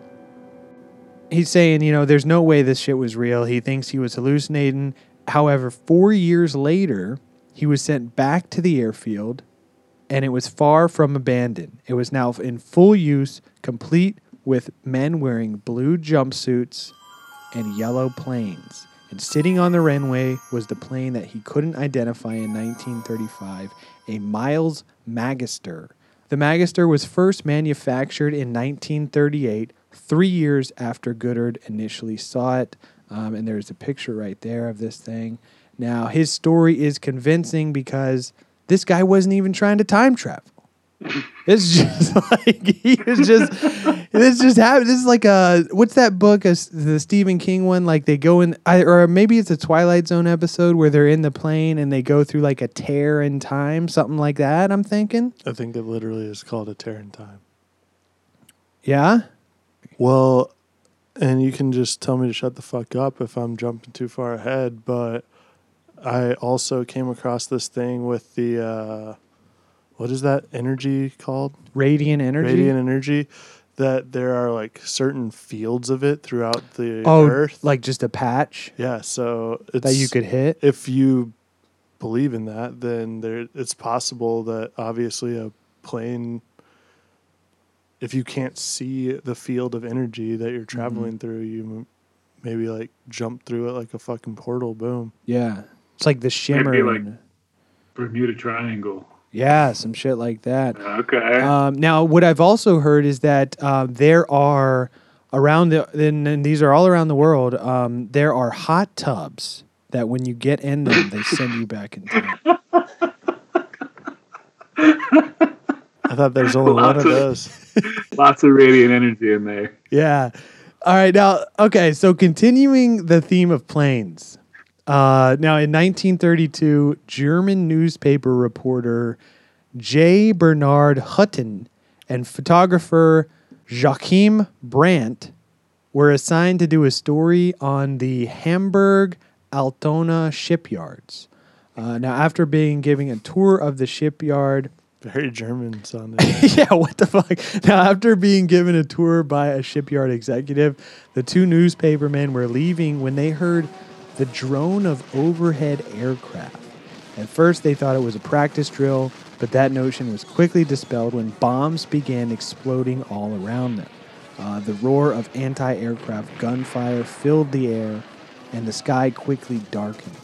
he's saying, you know, there's no way this shit was real. He thinks he was hallucinating. However, four years later, he was sent back to the airfield and it was far from abandoned. It was now in full use, complete with men wearing blue jumpsuits and yellow planes. And sitting on the runway was the plane that he couldn't identify in 1935, a Miles Magister. The Magister was first manufactured in 1938, three years after Goddard initially saw it. Um, and there's a picture right there of this thing. Now, his story is convincing because this guy wasn't even trying to time travel. It's just like he was just. This just happened. This is like a what's that book? A, the Stephen King one. Like they go in, I, or maybe it's a Twilight Zone episode where they're in the plane and they go through like a tear in time, something like that. I'm thinking. I think it literally is called a tear in time. Yeah. Well, and you can just tell me to shut the fuck up if I'm jumping too far ahead, but I also came across this thing with the uh what is that energy called? Radiant energy. Radiant energy that there are like certain fields of it throughout the oh, earth. like just a patch yeah, so it's that you could hit. if you believe in that, then there it's possible that obviously a plane if you can't see the field of energy that Mm-hmm. you're traveling through, you maybe like jump through it like a fucking portal. Boom. Yeah. It's like the shimmer. Like- Bermuda Triangle. yeah, some shit like that. Okay. Um, now, what I've also heard is that uh, there are around the, and, and these are all around the world. Um, there are hot tubs that when you get in them, they send you back in time. I thought there's only one of of- those. Lots of radiant energy in there. Yeah. All right. Now, okay. So continuing the theme of planes. Uh, now, in 1932, German newspaper reporter J. Bernard Hutton and photographer Joachim Brandt were assigned to do a story on the Hamburg Altona shipyards. Uh, now, after being giving a tour of the shipyard, Very German sounding. yeah, what the fuck? Now, after being given a tour by a shipyard executive, the two newspapermen were leaving when they heard the drone of overhead aircraft. At first, they thought it was a practice drill, but that notion was quickly dispelled when bombs began exploding all around them. Uh, the roar of anti aircraft gunfire filled the air, and the sky quickly darkened.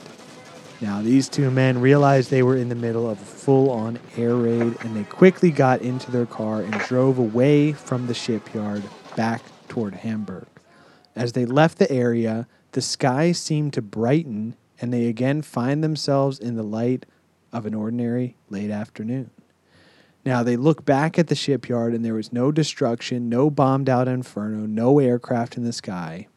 Now, these two men realized they were in the middle of a full on air raid and they quickly got into their car and drove away from the shipyard back toward Hamburg. As they left the area, the sky seemed to brighten and they again find themselves in the light of an ordinary late afternoon. Now they look back at the shipyard and there was no destruction, no bombed out inferno, no aircraft in the sky.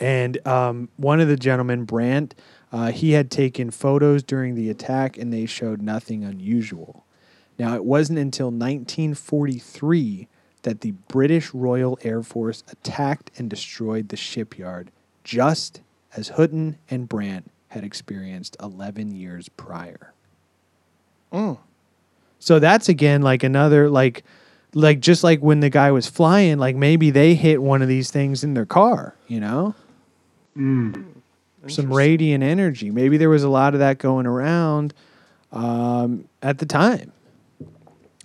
And um, one of the gentlemen, Brandt, uh, he had taken photos during the attack and they showed nothing unusual. Now, it wasn't until 1943 that the British Royal Air Force attacked and destroyed the shipyard, just as Hutton and Brandt had experienced 11 years prior. So that's again like another like like just like when the guy was flying, like maybe they hit one of these things in their car, you know? Some radiant energy. Maybe there was a lot of that going around um, at the time.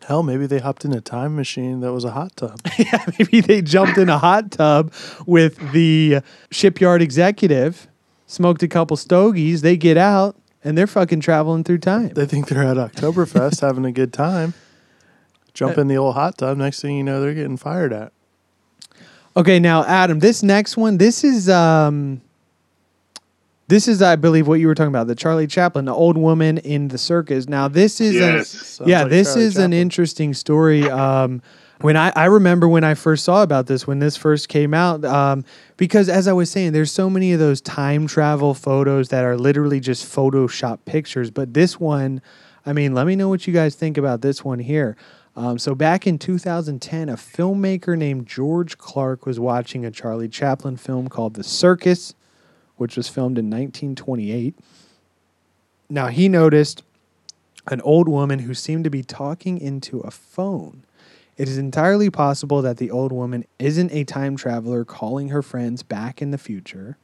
Hell, maybe they hopped in a time machine that was a hot tub. yeah, maybe they jumped in a hot tub with the shipyard executive, smoked a couple stogies, they get out, and they're fucking traveling through time. they think they're at Oktoberfest having a good time. Jump in the old hot tub. Next thing you know, they're getting fired at. Okay, now Adam, this next one, this is um this is I believe what you were talking about, the Charlie Chaplin, the old woman in the circus. Now this is a- Yes. Sounds yeah, like this Charlie is an interesting story. Um when I, I remember when I first saw about this, when this first came out, um, because as I was saying, there's so many of those time travel photos that are literally just Photoshop pictures. But this one, I mean, let me know what you guys think about this one here. Um, so back in 2010, a filmmaker named George Clarke was watching a Charlie Chaplin film called The Circus, which was filmed in 1928. Now he noticed an old woman who seemed to be talking into a phone. It is entirely possible that the old woman isn't a time traveler calling her friends back in the future.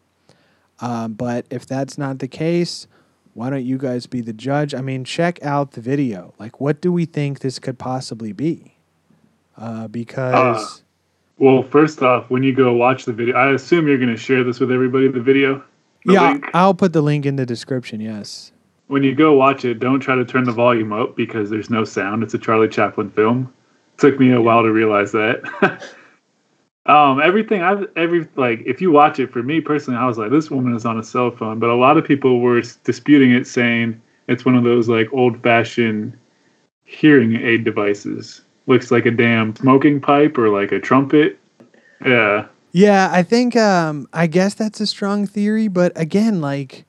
Um, but if that's not the case, why don't you guys be the judge? I mean, check out the video. Like, what do we think this could possibly be? Uh, because Well, first off, when you go watch the video, I assume you're going to share this with everybody. The video. The yeah, link. I'll put the link in the description. Yes. when you go watch it, don't try to turn the volume up because there's no sound. It's a Charlie Chaplin film. Took me a while to realize that. um, everything I've every like if you watch it for me personally, I was like, this woman is on a cell phone. But a lot of people were disputing it, saying it's one of those like old fashioned hearing aid devices. Looks like a damn smoking pipe or like a trumpet. Yeah. Yeah, I think um I guess that's a strong theory, but again, like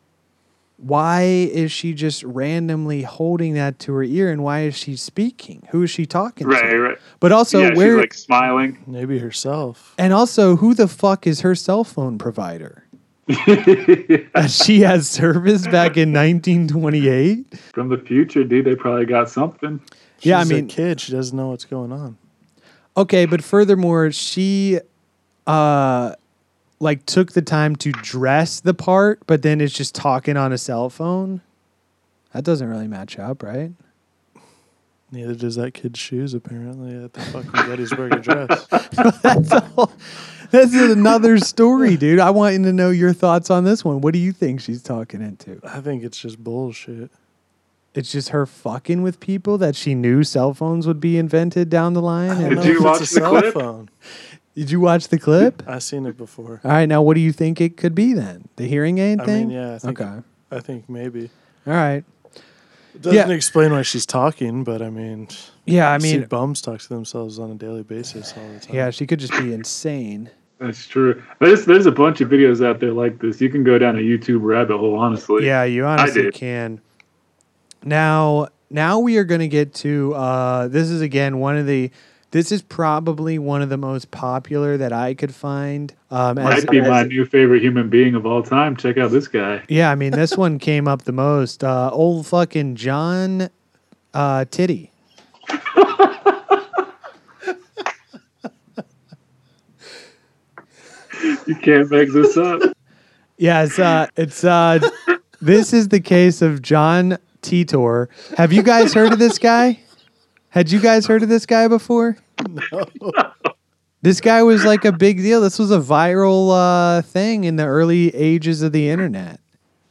why is she just randomly holding that to her ear and why is she speaking? Who is she talking Right, to? right. But also yeah, where she's like smiling. Maybe herself. and also who the fuck is her cell phone provider? Uh, she has service back in 1928. From the future, dude, they probably got something. Yeah, I mean- a kid. She doesn't know what's going on. Okay, but furthermore, she uh like took the time to dress the part, but then is just talking on a cell phone. That doesn't really match up, right? Neither does that kid's shoes, apparently, at the fucking Gettysburg Address. That's a whole, that's another story, dude. I want you to know your thoughts on this one. What do you think she's talking into? I think it's just bullshit. It's just her fucking with people that she knew cell phones would be invented down the line. I And- Did know you watch a the cell clip? phone. Did you watch the clip? I've seen it before. All right, now what do you think it could be then? The hearing aid I thing? mean, yeah, I think, Okay. I think maybe. All right. It doesn't Yeah. explain why she's talking, but I mean, Yeah, I I mean, see bums talk to themselves on a daily basis all the time. yeah, she could just be insane. That's true. There's there's a bunch of videos out there like this. You can go down a YouTube rabbit hole, honestly. Yeah, you honestly can. Now, now we are going to get to uh, this is again one of the. This is probably one of the most popular that I could find. Um, as, Might be my new favorite human being of all time. Check out this guy. yeah, I mean this one came up the most. Uh, old fucking John uh, Titty. You can't make this up. Yeah, it's uh, it's uh, this is the case of John Titor. Have you guys heard of this guy? Had you guys heard of this guy before? No. This guy was like a big deal. This was a viral uh, thing in the early ages of the internet.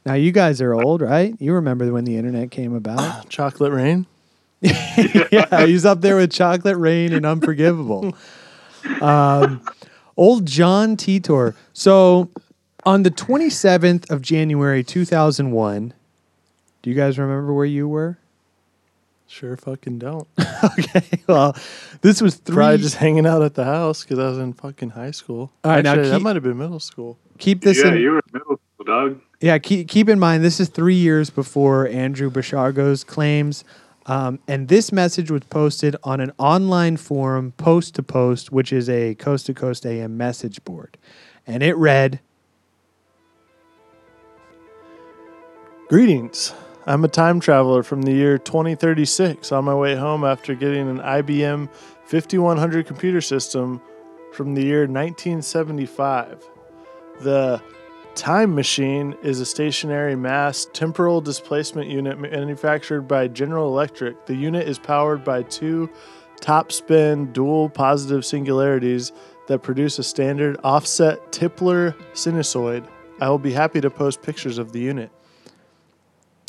Now you guys are old, right? You remember when the internet came about? Chocolate Rain. yeah, he's up there with Chocolate Rain and Unforgivable. Um, old John Titor. So on the 27th of January 2001, do you guys remember where you were? Sure fucking don't. okay, well, this was three. Probably just hanging out at the house because I was in fucking high school. All right, now Actually, that might have been middle school. keep this yeah, in. you were in middle school, dog. Yeah, keep, keep in mind this is three years before Andrew Basiago's claims. Um, and this message was posted on an online forum, Post to Post, which is a coast to coast AM message board. And it read Greetings. I'm a time traveler from the year 2036 on my way home after getting an IBM 5100 computer system from the year 1975. The Time Machine is a stationary mass temporal displacement unit manufactured by General Electric. The unit is powered by two top spin dual positive singularities that produce a standard offset Tipler sinusoid. I will be happy to post pictures of the unit.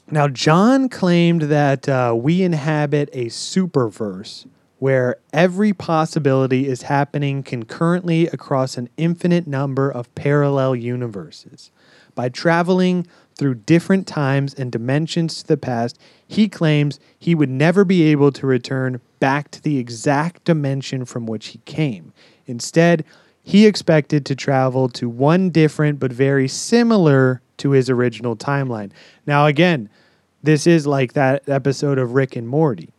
Now, John claimed that uh, we inhabit a superverse where every possibility is happening concurrently across an infinite number of parallel universes. By traveling through different times and dimensions to the past, he claims he would never be able to return back to the exact dimension from which he came. Instead, he expected to travel to one different but very similar to his original timeline. Now, again, this is like that episode of Rick and Morty.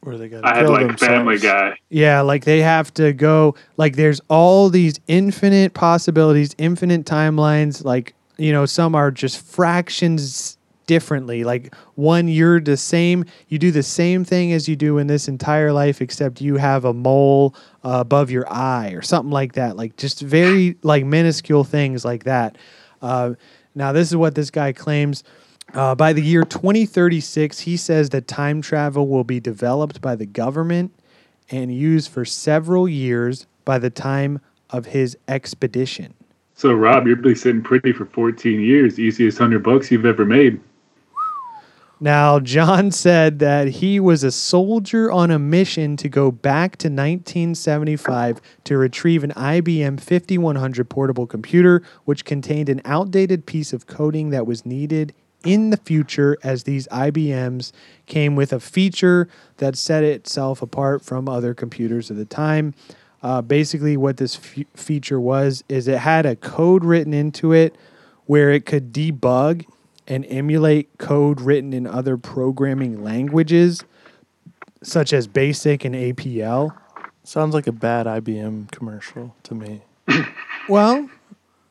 Where they got I had like themselves. Family Guy. Yeah, like they have to go, like, there's all these infinite possibilities, infinite timelines. Like, you know, some are just fractions differently. Like, one, you're the same, you do the same thing as you do in this entire life, except you have a mole uh, above your eye or something like that. Like, just very, like, minuscule things like that. Uh, now, this is what this guy claims. Uh, by the year 2036, he says that time travel will be developed by the government and used for several years by the time of his expedition. So Rob, you'll be sitting pretty for 14 years. Easiest hundred bucks you've ever made. Now, John said that he was a soldier on a mission to go back to 1975 to retrieve an IBM 5100 portable computer, which contained an outdated piece of coding that was needed in the future, as these IBMs came with a feature that set itself apart from other computers of the time. Uh, basically, what this f- feature was is it had a code written into it where it could debug and emulate code written in other programming languages, such as BASIC and APL. Sounds like a bad IBM commercial to me. Well,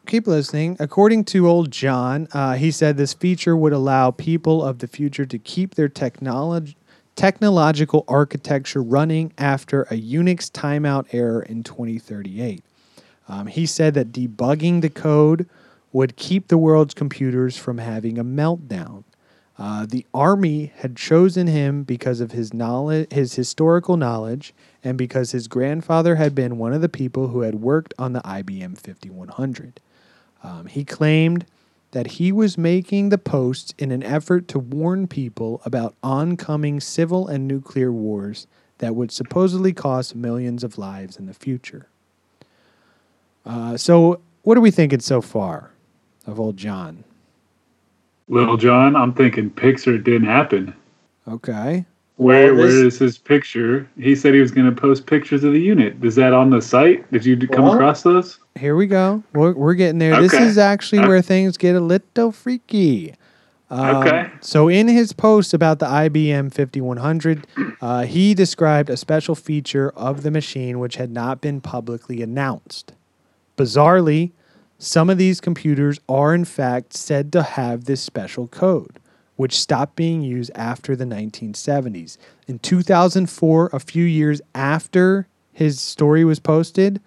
keep listening. According to old John, uh, he said this feature would allow people of the future to keep their technology. Technological architecture running after a Unix timeout error in 2038. Um, he said that debugging the code would keep the world's computers from having a meltdown. Uh, the army had chosen him because of his knowledge, his historical knowledge, and because his grandfather had been one of the people who had worked on the IBM 5100. Um, he claimed that he was making the posts in an effort to warn people about oncoming civil and nuclear wars that would supposedly cost millions of lives in the future. Uh, so, what are we thinking so far of old John? Little John, I'm thinking Pixar didn't happen. Okay. Where Well, this- where is his picture? He said he was going to post pictures of the unit. Is that on the site? Did you d- come Well- across those? Here we go. We're, we're getting there. This is actually Uh, where things get a little freaky. Um, Okay. So, in his post about the IBM 5100, uh, he described a special feature of the machine which had not been publicly announced. Bizarrely, some of these computers are in fact said to have this special code, which stopped being used after the 1970s. In 2004, a few years after his story was posted,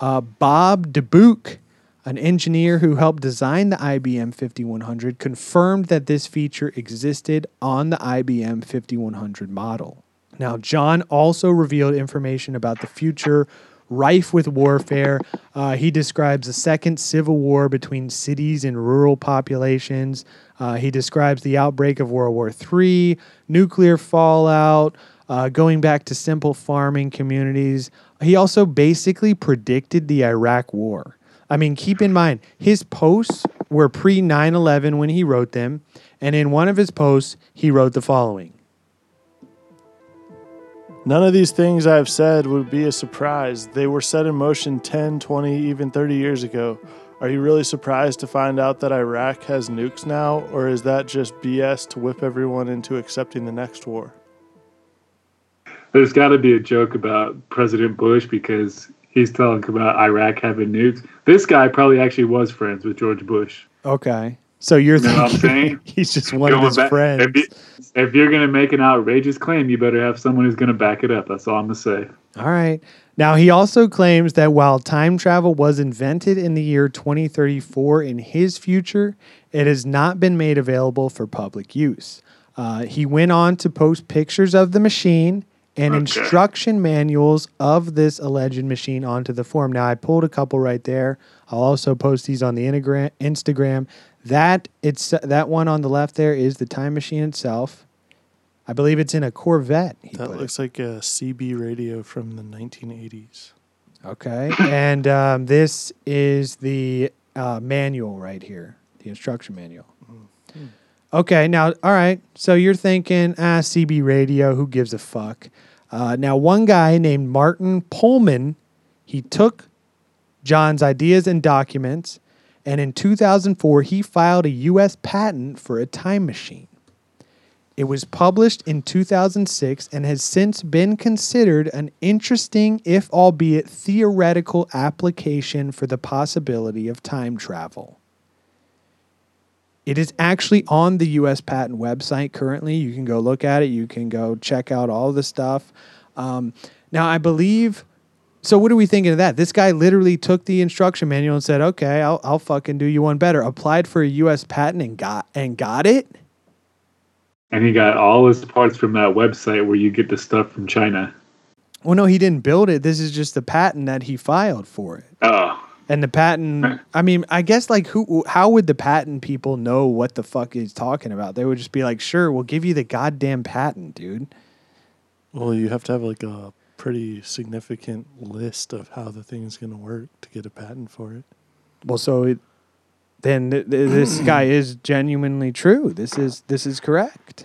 uh, Bob Dubke, an engineer who helped design the IBM 5100, confirmed that this feature existed on the IBM 5100 model. Now, John also revealed information about the future rife with warfare. Uh, he describes a second civil war between cities and rural populations. Uh, he describes the outbreak of World War III, nuclear fallout, uh, going back to simple farming communities. He also basically predicted the Iraq War. I mean, keep in mind, his posts were pre 9 11 when he wrote them. And in one of his posts, he wrote the following None of these things I have said would be a surprise. They were set in motion 10, 20, even 30 years ago. Are you really surprised to find out that Iraq has nukes now, or is that just BS to whip everyone into accepting the next war? There's got to be a joke about President Bush because he's talking about Iraq having nukes. This guy probably actually was friends with George Bush. Okay. So you're You know what I'm thinking saying? he's just one of his back- friends. If, you, if you're going to make an outrageous claim, you better have someone who's going to back it up. That's all I'm going to say. All right. Now, he also claims that while time travel was invented in the year 2034 in his future, it has not been made available for public use. Uh, he went on to post pictures of the machine and Okay. instruction manuals of this alleged machine onto the forum. Now, I pulled a couple right there. I'll also post these on the Instagram. That it's that one on the left there is the time machine itself. I believe it's in a Corvette. That put it. looks like a CB radio from the 1980s. Okay. and um, this is the uh, manual right here, the instruction manual. Okay. Now, all right. So you're thinking, ah, CB radio, who gives a fuck? Uh, now, one guy named Martin Pohlman, he took John's ideas and documents, and in 2004, he filed a U.S. patent for a time machine. It was published in 2006 and has since been considered an interesting, if albeit theoretical, application for the possibility of time travel. It is actually on the US patent website currently. You can go look at it, you can go check out all the stuff. Um, now, I believe. So, what are we thinking of that? This guy literally took the instruction manual and said, "Okay, I'll, I'll fucking do you one better." Applied for a U.S. patent and got and got it. And he got all his parts from that website where you get the stuff from China. Well, no, he didn't build it. This is just the patent that he filed for it. Oh, And the patent, I mean, I guess like who? How would the patent people know what the fuck he's talking about? They would just be like, "Sure, we'll give you the goddamn patent, dude." Well, you have to have like a pretty significant list of how the thing's going to work to get a patent for it. Well, so it, then th- th- this guy is genuinely true. This is this is correct.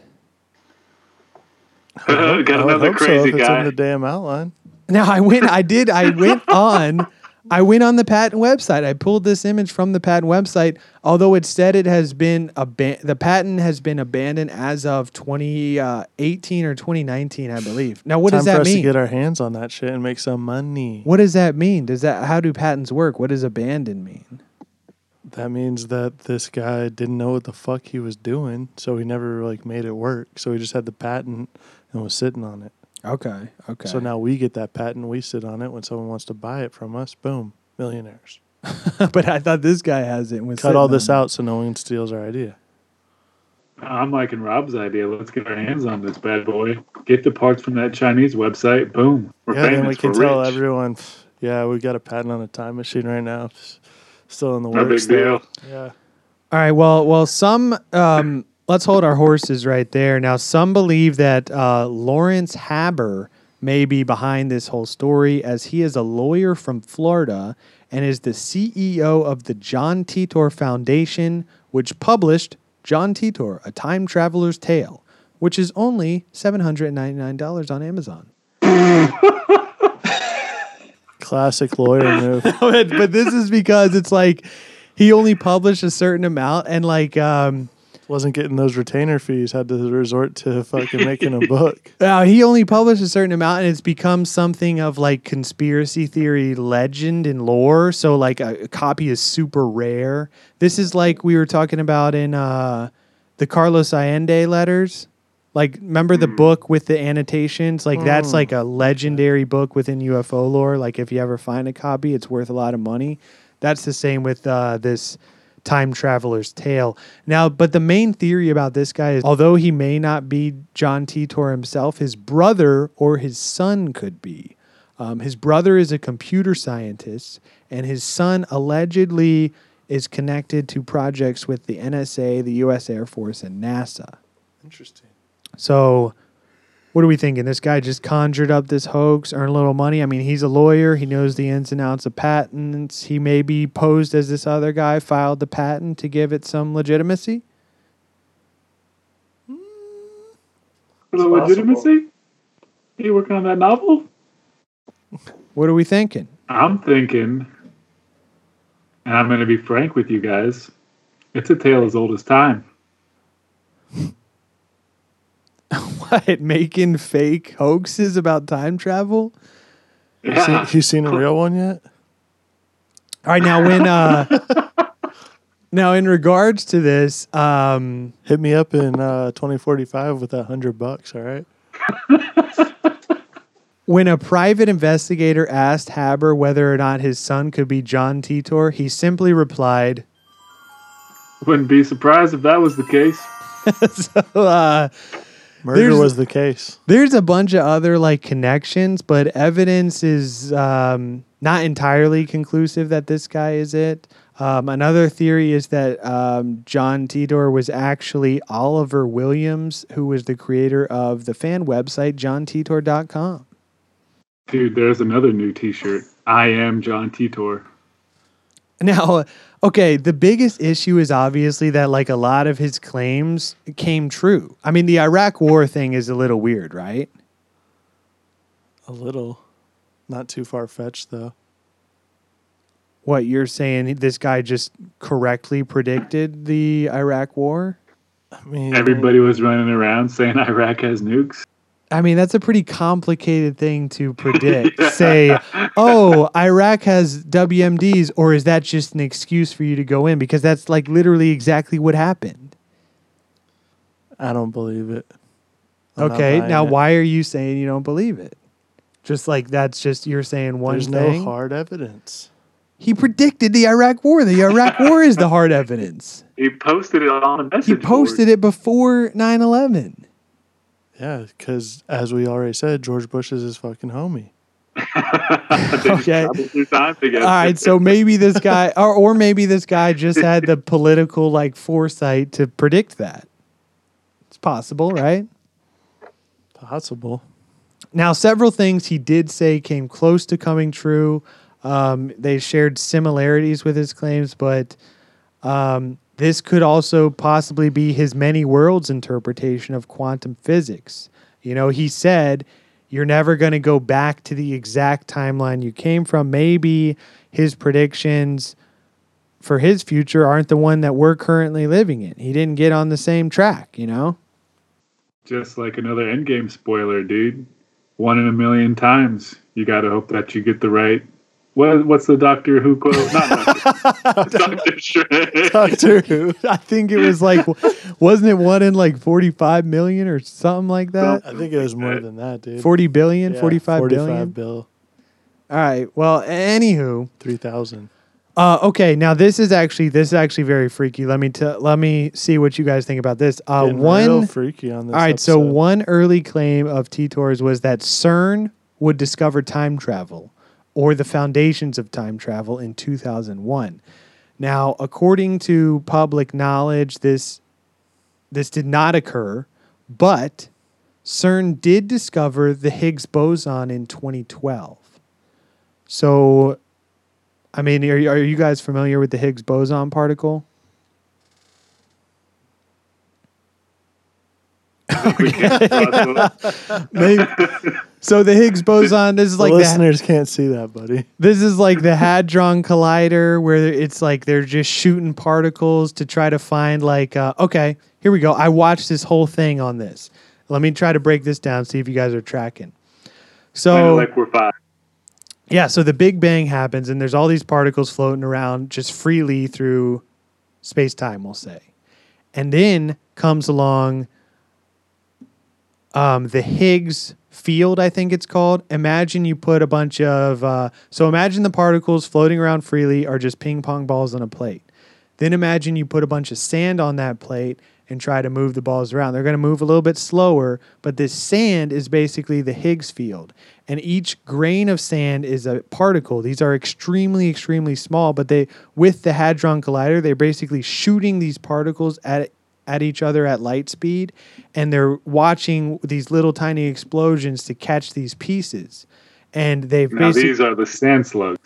got I would another hope so crazy if it's guy. in the damn outline. Now I went. I did. I went on. I went on the patent website. I pulled this image from the patent website. Although it said it has been aban- the patent has been abandoned as of 2018 uh, or 2019, I believe. Now, what Time does for that us to mean? get our hands on that shit and make some money. What does that mean? Does that how do patents work? What does abandon mean? That means that this guy didn't know what the fuck he was doing, so he never like made it work. So he just had the patent and was sitting on it. Okay. Okay. So now we get that patent, we sit on it. When someone wants to buy it from us, boom, millionaires. but I thought this guy has it. and was Cut all this on it. out so no one steals our idea. I'm liking Rob's idea. Let's get our hands on this bad boy. Get the parts from that Chinese website. Boom. We're yeah, famous. then we can We're tell rich. everyone. Yeah, we got a patent on a time machine right now. Pff, Still in the No works. big there. deal. Yeah. All right. Well, well, some um, let's hold our horses right there. Now, some believe that uh, Lawrence Haber may be behind this whole story, as he is a lawyer from Florida and is the CEO of the John Titor Foundation, which published John Titor: A Time Traveler's Tale, which is only seven hundred and ninety nine dollars on Amazon. Classic lawyer move. but, but this is because it's like he only published a certain amount, and like. Um, Wasn't getting those retainer fees. Had to resort to fucking making a book. Uh, he only published a certain amount, and it's become something of like conspiracy theory legend and lore. So, like, a, a copy is super rare. This is like we were talking about in uh, the Carlos Allende letters. Like, remember the book with the annotations? Like, that's like a legendary book within UFO lore. Like, if you ever find a copy, it's worth a lot of money. That's the same with uh, this time traveler's tale. Now, but the main theory about this guy is although he may not be John Titor himself, his brother or his son could be. Um, his brother is a computer scientist, and his son allegedly is connected to projects with the NSA, the U.S. Air Force, and NASA. Interesting. So, what are we thinking? This guy just conjured up this hoax, earned a little money. I mean, he's a lawyer. He knows the ins and outs of patents. He maybe posed as this other guy, filed the patent to give it some legitimacy. The legitimacy? Are you working on that novel? What are we thinking? I'm thinking, and I'm going to be frank with you guys, it's a tale as old as time. What? Making fake hoaxes about time travel? You Yeah. seen, you seen a real one yet? All right, now when uh now in regards to this, um Hit me up in uh, 2045 with a hundred bucks. All right. when a private investigator asked Haber whether or not his son could be John Titor, he simply replied, Wouldn't be surprised if that was the case. so, uh, Murder There's- was the case. There's a bunch of other like connections, but evidence is um, not entirely conclusive that this guy is it. Um, another theory is that um, John Titor was actually Oliver Williams, who was the creator of the fan website johntitor.com. Dude, there's another new t shirt. I am John Titor. Now, okay, the biggest issue is obviously that like a lot of his claims came true. I mean, the Iraq War thing is a little weird, right? A little, not too far fetched though. What you're saying? This guy just correctly predicted the Iraq War? I mean, Everybody was running around saying Iraq has nukes. I mean, that's a pretty complicated thing to predict. Say, oh, Iraq has WMDs, or is that just an excuse for you to go in? Because that's like literally exactly what happened. I don't believe it. I'm okay, now it. why are you saying you don't believe it? Just like that's just you're saying one There's thing. no hard evidence. He predicted the Iraq War. The Iraq War is the hard evidence. He posted it on a He message posted it before 9 11. Yeah, because as we already said, George Bush is his fucking homie. Okay. Time. All right, so maybe this guy, or, or maybe this guy just had the political like foresight to predict that. It's possible, right? Possible. Now, several things he did say came close to coming true. Um, they shared similarities with his claims, but um, this could also possibly be his many worlds interpretation of quantum physics. You know, he said, You're never going to go back to the exact timeline you came from. Maybe his predictions for his future aren't the one that we're currently living in. He didn't get on the same track, you know? Just like another endgame spoiler, dude. One in a million times. You got to hope that you get the right. What, what's the Doctor Who quote? Not Doctor, Doctor Strange. Doctor Who. I think it was like, wasn't it one in like 45 million or something like that? I think it was more than that, dude. 40 billion, Yeah, 45 45 billion. bill. All right. Well, anywho, 3,000. uh, okay. Now this is actually this is actually very freaky. Let me t- let me see what you guys think about this. Uh, Getting real one. freaky on this. All right. So one early claim of Titor's was that CERN would discover time travel or the foundations of time travel in 2001. Now, according to public knowledge, this this did not occur, but CERN did discover the Higgs boson in 2012. So, I mean, are, are you guys familiar with the Higgs boson particle? We can't talk about- Maybe. so the Higgs boson, this is the like the, listeners can't see that, buddy. this is like the hadron collider where it's like they're just shooting particles to try to find like uh, okay here we go i watched this whole thing on this let me try to break this down see if you guys are tracking so like we're five. yeah so the big bang happens and there's all these particles floating around just freely through space-time we'll say and then comes along um, the Higgs field, I think it's called. Imagine you put a bunch of, uh, so imagine the particles floating around freely are just ping pong balls on a plate. Then imagine you put a bunch of sand on that plate and try to move the balls around. They're going to move a little bit slower, but this sand is basically the Higgs field. And each grain of sand is a particle. These are extremely, extremely small, but they, with the Hadron Collider, they're basically shooting these particles at at each other at light speed, and they're watching these little tiny explosions to catch these pieces. And they've Now basically these are the sand slugs.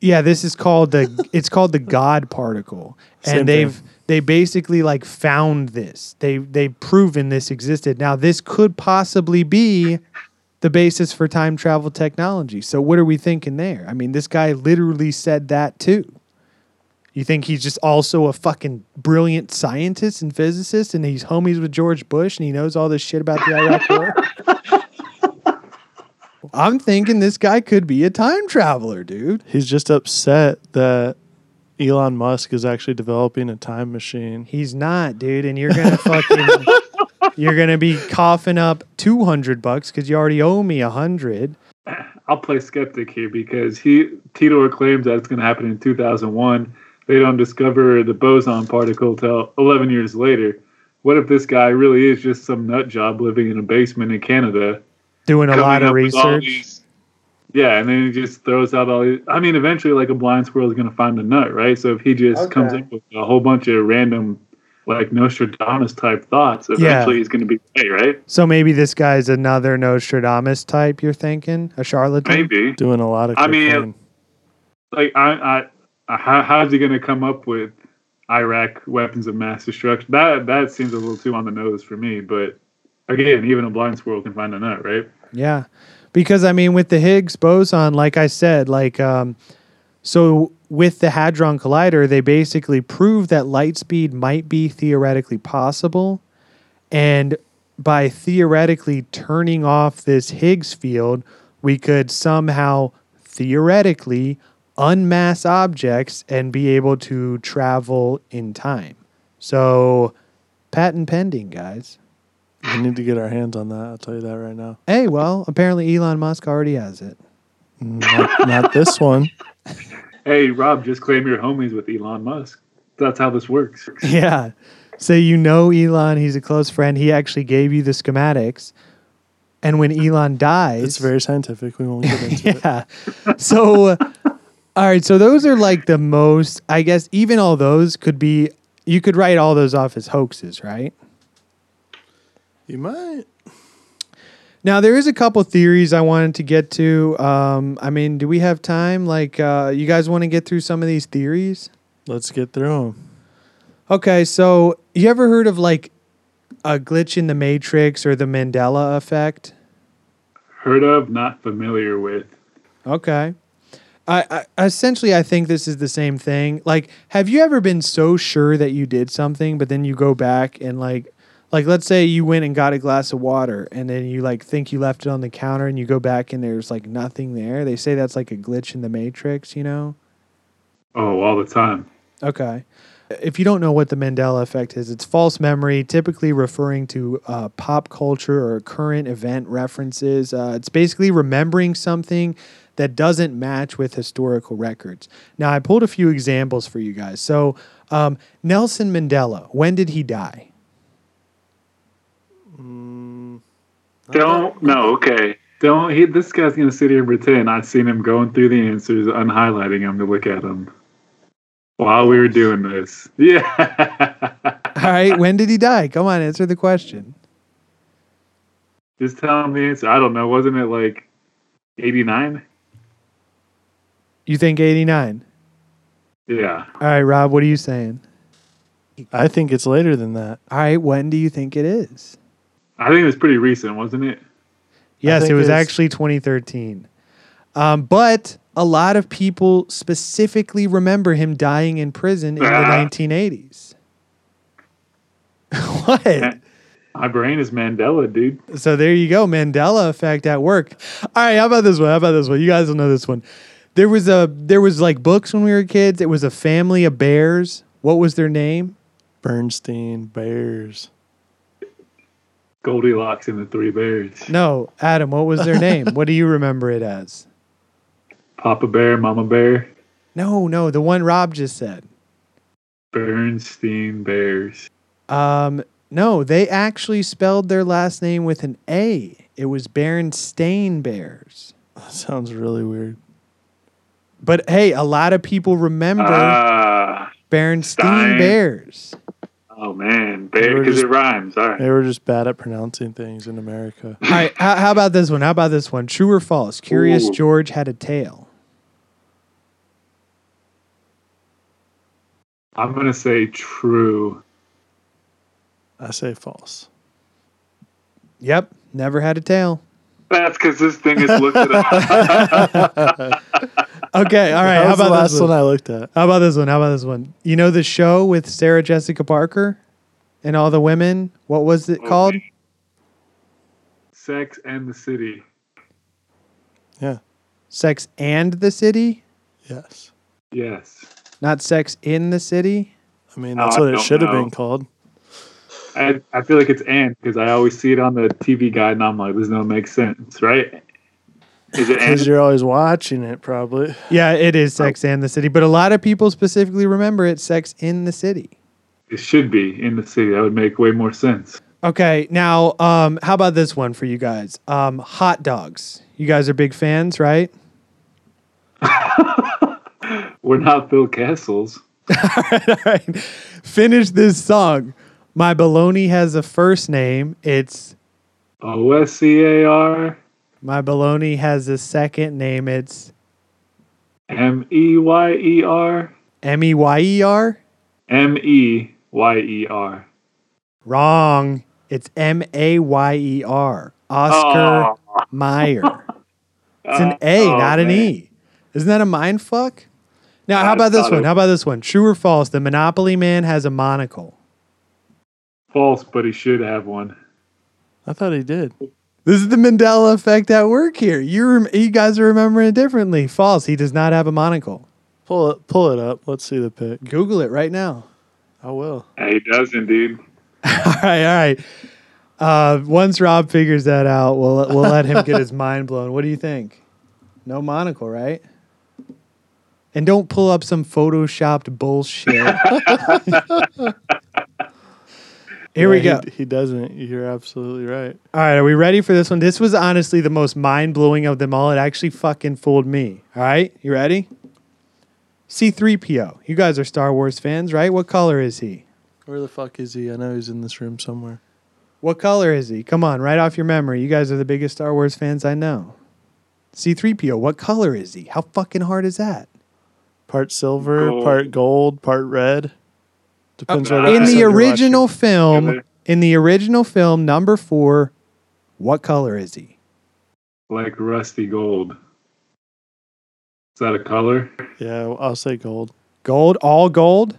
yeah, this is called the it's called the God particle, and Same they've thing. they basically like found this. They they've proven this existed. Now this could possibly be the basis for time travel technology. So what are we thinking there? I mean, this guy literally said that too. You think he's just also a fucking brilliant scientist and physicist, and he's homies with George Bush, and he knows all this shit about the Iraq War? I'm thinking this guy could be a time traveler, dude. He's just upset that Elon Musk is actually developing a time machine. He's not, dude, and you're gonna fucking you're gonna be coughing up two hundred bucks because you already owe me a hundred. I'll play skeptic here because he Titor claims that it's going to happen in 2001. They don't discover the boson particle till 11 years later. What if this guy really is just some nut job living in a basement in Canada? Doing a lot of up with all research. these- yeah, and then he just throws out all these. I mean, eventually, like a blind squirrel is going to find a nut, right? So if he just comes Okay. up with a whole bunch of random, like Nostradamus type thoughts, Yeah. eventually he's going to be right, right? So maybe this guy's another Nostradamus type. You're thinking a charlatan? Maybe. Doing a lot of I mean, cocaine. like I, I, I how, how's he going to come up with Iraq weapons of mass destruction? That that seems a little too on the nose for me. But again, even a blind squirrel can find a nut, right? Yeah, because I mean, with the Higgs boson, like I said, like um, so with the Hadron Collider, they basically proved that light speed might be theoretically possible, and by theoretically turning off this Higgs field, we could somehow theoretically unmass objects and be able to travel in time. So, patent pending, guys. we need to get our hands on that. I'll tell you that right now. Hey, well, apparently Elon Musk already has it. Not, not this one. Hey, Rob, just claim you're homies with Elon Musk. That's how this works. Yeah. So you know Elon, he's a close friend. He actually gave you the schematics. And when Elon dies, It's very scientific. We won't get into it. yeah. So uh, all right, so those are like the most I guess even all those could be you could write all those off as hoaxes, right? You might. Now there is a couple theories I wanted to get to. Um, I mean, do we have time? Like, uh, you guys want to get through some of these theories? Let's get through them. Okay, so you ever heard of like a glitch in the matrix or the Mandela effect? Heard of, not familiar with. Okay. I, I essentially I think this is the same thing. Like, have you ever been so sure that you did something, but then you go back and like like let's say you went and got a glass of water and then you like think you left it on the counter and you go back and there's like nothing there. They say that's like a glitch in the matrix, you know? Oh, all the time. Okay. If you don't know what the Mandela effect is, it's false memory, typically referring to uh, pop culture or current event references. Uh, it's basically remembering something that doesn't match with historical records. Now, I pulled a few examples for you guys. So, um, Nelson Mandela, when did he die? Don't know. okay. Don't he this guy's gonna sit here and pretend I've seen him going through the answers, unhighlighting them to look at them. While we were doing this. Yeah. All right, when did he die? Come on, answer the question. Just tell him the answer. I don't know. Wasn't it like eighty nine? You think 89? Yeah. All right, Rob, what are you saying? I think it's later than that. All right, when do you think it is? I think it was pretty recent, wasn't it? Yes, it was it's- actually 2013. Um, but a lot of people specifically remember him dying in prison in the Ah. 1980s. what? My brain is Mandela, dude. So there you go, Mandela effect at work. All right, how about this one? How about this one? You guys will know this one. There was a there was like books when we were kids. It was a family of bears. What was their name? Bernstein Bears. Goldilocks and the Three Bears. No, Adam. What was their name? what do you remember it as? Papa Bear, Mama Bear, No, no, the one Rob just said. Bernstein Bears. Um, no, they actually spelled their last name with an A. It was Berenstain Bears. That sounds really weird. But hey, a lot of people remember ah, Berenstain Bears. oh man, They were because just- it rhymes. All right. They were just bad at pronouncing things in America. All right, how, how about this one? How about this one? True or false? Curious Ooh. George had a tail. I'm gonna say true. I say false. Yep, never had a tail. That's because this thing is looked it up. Okay, all right. that How was the about last this one one? I looked at. How about this one? How about this one? You know the show with Sarah Jessica Parker and all the women? What was it Oh, called? Sex and the City. Yeah. Sex and the City, Yes. Yes. not Sex in the City. I mean, Oh, that's I what it don't should have know. been called. I, I feel like it's and because I always see it on the TV guide and I'm like, this don't make sense, right? Is it? Because you're always watching it, probably. Yeah, it is Sex and the City, but a lot of people specifically remember it Sex in the City. It should be in the city. That would make way more sense. Okay, now um, how about this one for you guys? Um, hot dogs. You guys are big fans, right? We're not Bill Castles. All right. Finish this song. My baloney has a first name. It's O S C A R my baloney has a second name. It's M E Y E R M E Y E R. M E Y E R. Wrong. It's M A Y E R. Oscar oh. Meyer. It's an A, uh, Oh, not an man. E. Isn't that a mind fuck? Now, how I about this one? it- How about this one? True or false? The Monopoly man has a monocle. False, but he should have one. I thought he did. This is the Mandela effect at work here. You rem- you guys are remembering it differently. False. He does not have a monocle. Pull it, pull it up. Let's see the pic. Google it right now. I will. He does indeed. All right, all right. Uh, once Rob figures that out, we'll we'll let him get his mind blown. What do you think? No monocle, right? And don't pull up some photoshopped bullshit. Here we go. He, he doesn't. You're absolutely right. All right, are we ready for this one? This was honestly the most mind blowing of them all. It actually fucking fooled me. All right, you ready? C3PO. You guys are Star Wars fans, right? What color is he? Where the fuck is he? I know he's in this room somewhere. What color is he? Come on, right off your memory. You guys are the biggest Star Wars fans I know. C3PO, what color is he? How fucking hard is that? Part silver, Gold. part gold, part red. Depends Uh, in the original film, Really? in the original film, number four, what color is he? Like rusty gold. Is that a color? Yeah, I'll say gold. Gold, all gold?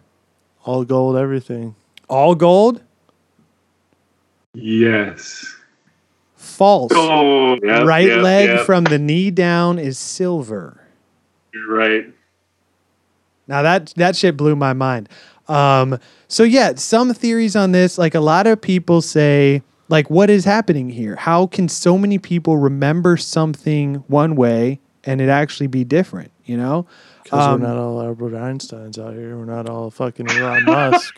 All gold, everything. All gold? Yes. False. Oh, yep, right yep, leg yep. from the knee down is silver. You're right. Now that that shit blew my mind. Um, so yeah, some theories on this, like a lot of people say, like, what is happening here? How can so many people remember something one way and it actually be different? You know? Because Um, we're not all Albert Einsteins out here. We're not all fucking Elon Musk.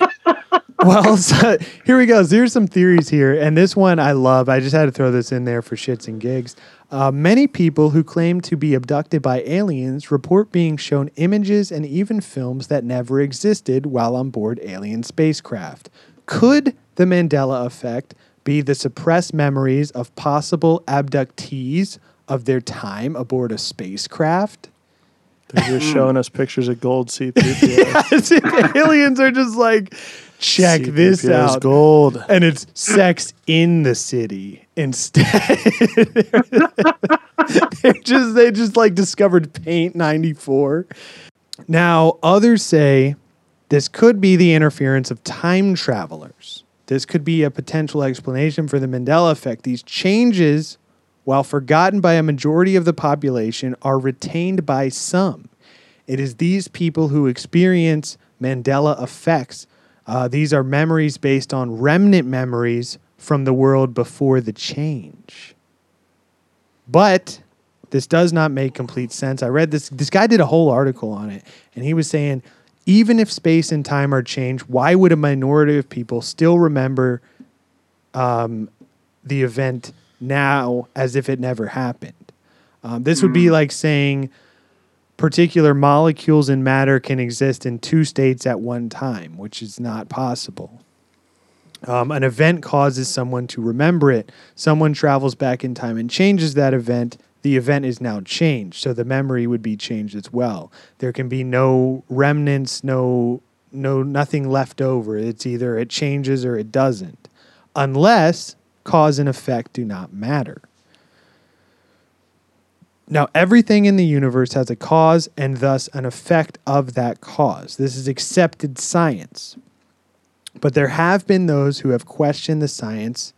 Well, so here we go. So here's some theories here, and this one I love. I just had to throw this in there for shits and gigs. Uh, many people who claim to be abducted by aliens report being shown images and even films that never existed while on board alien spacecraft. Could the Mandela effect be the suppressed memories of possible abductees of their time aboard a spacecraft? They're just showing us pictures of gold C3PO. aliens are just like, check this C3PO 's out. gold. and it's sex in the city instead. They're just they just like discovered paint 94. Now, others say this could be the interference of time travelers. This could be a potential explanation for the Mandela effect. These changes, while forgotten by a majority of the population, are retained by some. It is these people who experience Mandela effects. Uh, these are memories based on remnant memories from the world before the change. But this does not make complete sense. I read this. This guy did a whole article on it, and he was saying even if space and time are changed, why would a minority of people still remember um, the event now as if it never happened? Um, this would be like saying particular molecules in matter can exist in two states at one time, which is not possible. Um, an event causes someone to remember it. Someone travels back in time and changes that event. The event is now changed, so the memory would be changed as well. There can be no remnants, no, no, nothing left over. It's either it changes or it doesn't, unless cause and effect do not matter. Now, everything in the universe has a cause and thus an effect of that cause. This is accepted science. But there have been those who have questioned the science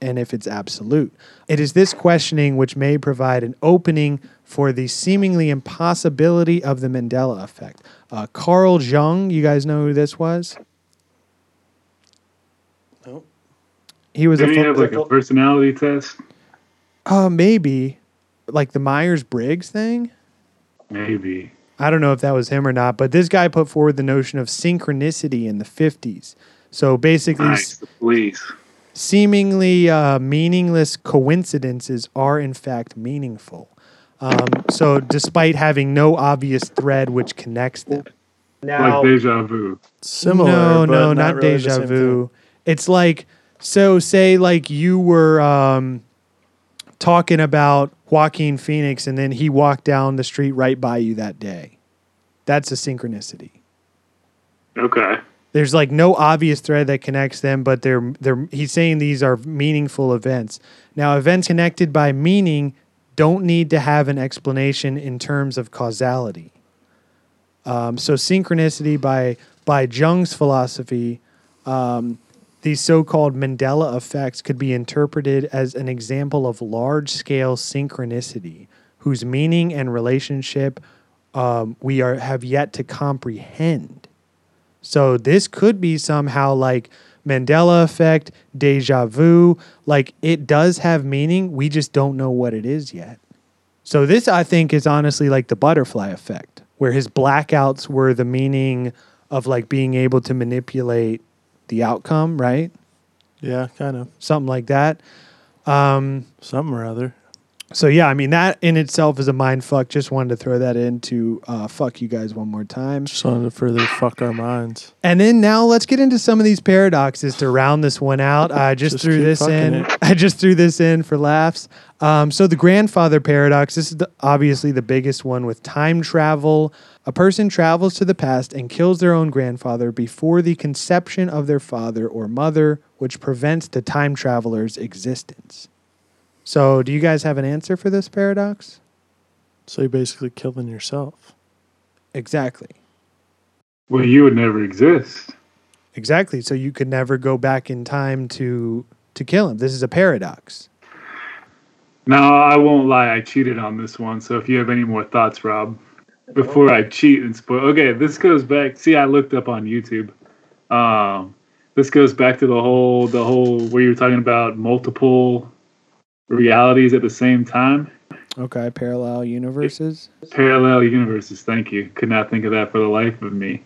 and if it's absolute. It is this questioning which may provide an opening for the seemingly impossibility of the Mandela effect. Uh, Carl Jung, you guys know who this was? Nope. He was Did a he have like a personality test? uh, maybe like the Myers Briggs thing. Maybe. I don't know if that was him or not, but this guy put forward the notion of synchronicity in the 50s. So basically, Nice. Please. seemingly uh, meaningless coincidences are in fact meaningful. Um, so, despite having no obvious thread which connects them. Like deja vu. Similar. No, but no, not, not, really deja vu. thing. It's like, so say, like you were um, talking about Joaquin Phoenix and then he walked down the street right by you that day. That's a synchronicity. Okay. there's like no obvious thread that connects them, but they're they're he's saying these are meaningful events. Now, events connected by meaning don't need to have an explanation in terms of causality. Um, so synchronicity by by Jung's philosophy, um, these so-called Mandela effects could be interpreted as an example of large-scale synchronicity, whose meaning and relationship um, we are have yet to comprehend. So this could be somehow like Mandela effect, deja vu. Like it does have meaning. We just don't know what it is yet. So this I think is honestly like the butterfly effect, where his blackouts were the meaning of like being able to manipulate the outcome, right? Yeah, kind of. Something like that. Um, Something or other. so yeah, I mean that in itself is a mind fuck. Just wanted to throw that in to uh, fuck you guys one more time. Just wanted to further fuck our minds. And then now let's get into some of these paradoxes to round this one out. I just, Just threw this in. it. I just threw this in for laughs. Um, so the grandfather paradox. This is the, obviously the biggest one with time travel. A person travels to the past and kills their own grandfather before the conception of their father or mother, which prevents the time traveler's existence. So, do you guys have an answer for this paradox? So you're basically killing yourself. Exactly. Well, you would never exist. Exactly. So you could never go back in time to to kill him. This is a paradox. Now, I won't lie, I cheated on this one. So if you have any more thoughts, Rob, before I cheat and spoil. Okay, this goes back. See, I looked up on YouTube. Um, this goes back to the whole, the whole where you were talking about multiple realities at the same time. Okay, parallel universes. Parallel universes. Thank you. Could not think of that for the life of me.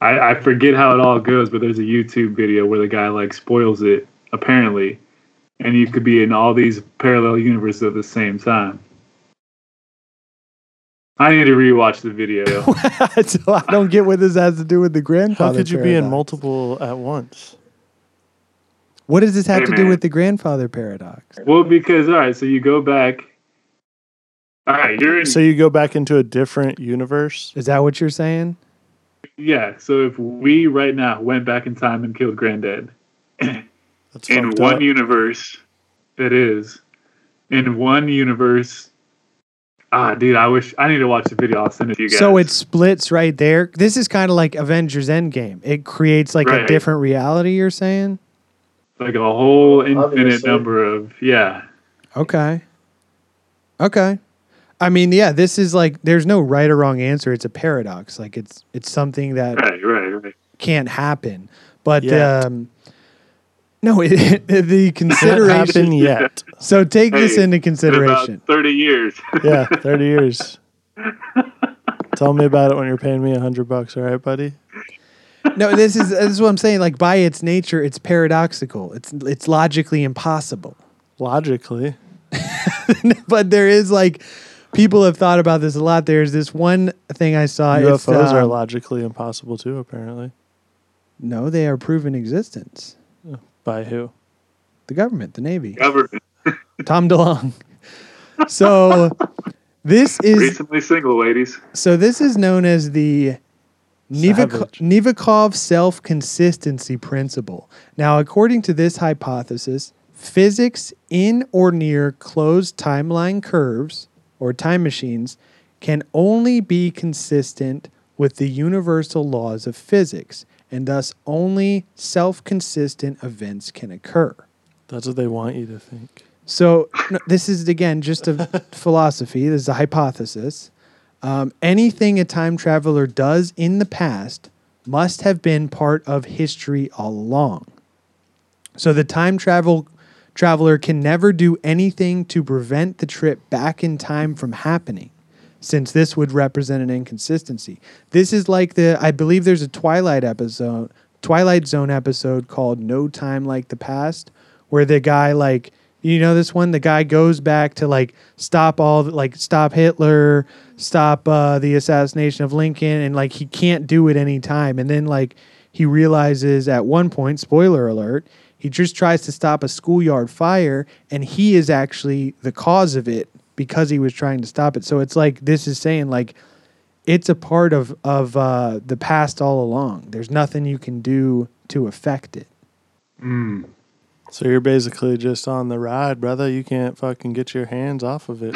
I, I forget how it all goes, but there's a YouTube video where the guy like spoils it apparently, and you could be in all these parallel universes at the same time. I need to rewatch the video. so I don't get what this has to do with the grandfather. How could you be in multiple at once? What does this have Hey, to do with the grandfather paradox? well, because all right, so you go back. All right, you're in. So you go back into a different universe? Is that what you're saying? yeah. So if we right now went back in time and killed Granddad, That's in one up. universe it is in one universe ah dude i wish i need to watch the video i'll send it to you guys So it splits right there. This is kind of like Avengers Endgame. It creates like a different reality. You're saying? like a whole infinite Obviously. number of yeah Okay. Okay. I mean, yeah, this is like there's no right or wrong answer. It's a paradox. Like it's it's something that right right right can't happen. But Yet. um no, it, the Can't consideration. yet. So take this into in about consideration. 30 years Yeah, 30 years. Tell me about it when you're paying me a hundred bucks, all right, buddy? No, this is this is what I'm saying. Like by its nature, it's paradoxical. It's it's logically impossible. Logically, but there is like people have thought about this a lot. There's this one thing I saw. it's, UFOs are um, logically impossible too. Apparently, No, they are proven existence. By who? The government, the Navy, Government Tom DeLonge. So this is recently single, ladies. so this is known as the Nivik- Savage. Novikov self consistency principle. Now, according to this hypothesis, physics in or near closed timeline curves or time machines can only be consistent with the universal laws of physics, and thus only self consistent events can occur. That's what they want you to think. So no, this is again just a philosophy. This is a hypothesis. Um, anything a time traveler does in the past must have been part of history all along. So the time travel traveler can never do anything to prevent the trip back in time from happening, since this would represent an inconsistency. This is like the I believe there's a Twilight episode, Twilight Zone episode called No Time Like the Past, where the guy like you know this one? The guy goes back to like stop all like stop hitler stop uh, the assassination of lincoln and like he can't do it any time and then like he realizes at one point spoiler alert he just tries to stop a schoolyard fire and he is actually the cause of it because he was trying to stop it so it's like this is saying like it's a part of of uh, the past all along there's nothing you can do to affect it So you're basically just on the ride, brother. You can't fucking get your hands off of it.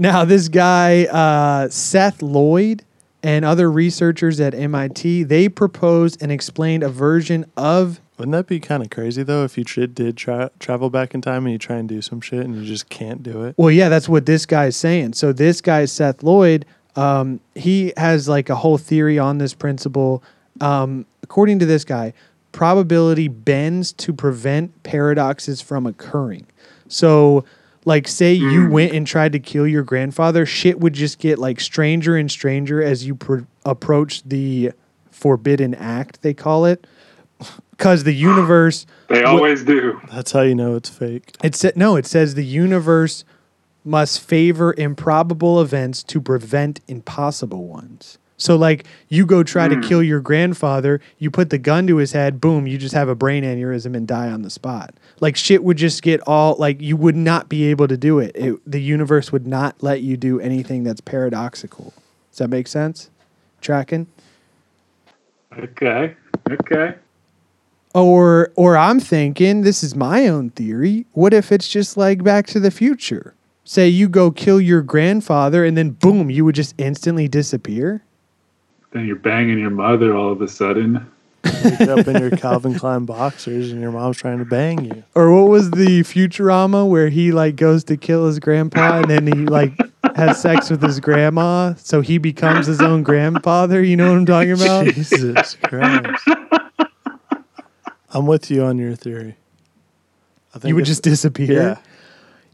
Now, this guy, uh, Seth Lloyd, and other researchers at MIT, they proposed and explained a version of. Wouldn't that be kind of crazy though if you tr- did tra- travel back in time and you try and do some shit and you just can't do it? Well, yeah, that's what this guy's saying. So this guy, Seth Lloyd, um, he has like a whole theory on this principle. Um, according to this guy, probability bends to prevent paradoxes from occurring. So, like, say you went and tried to kill your grandfather, shit would just get like stranger and stranger as you pr- approach the forbidden act, they call it. Because the universe, They always do. That's how you know it's fake. it sa- no, it says the universe must favor improbable events to prevent impossible ones. So, like, you go try to hmm. kill your grandfather, you put the gun to his head, boom, you just have a brain aneurysm and die on the spot. Like, shit would just get all, like, you would not be able to do it. it the universe would not let you do anything that's paradoxical. Does that make sense? Tracking? Okay. Okay. Or or I'm thinking, this is my own theory. What if it's just like Back to the Future? Say you go kill your grandfather and then boom, you would just instantly disappear? Then you're banging your mother all of a sudden. Wake up in your Calvin Klein boxers and your mom's trying to bang you. Or what was the Futurama where he like goes to kill his grandpa and then he like has sex with his grandma so he becomes his own grandfather? You know what I'm talking about? Jesus Christ. I'm with you on your theory. I think You would just disappear. Yeah.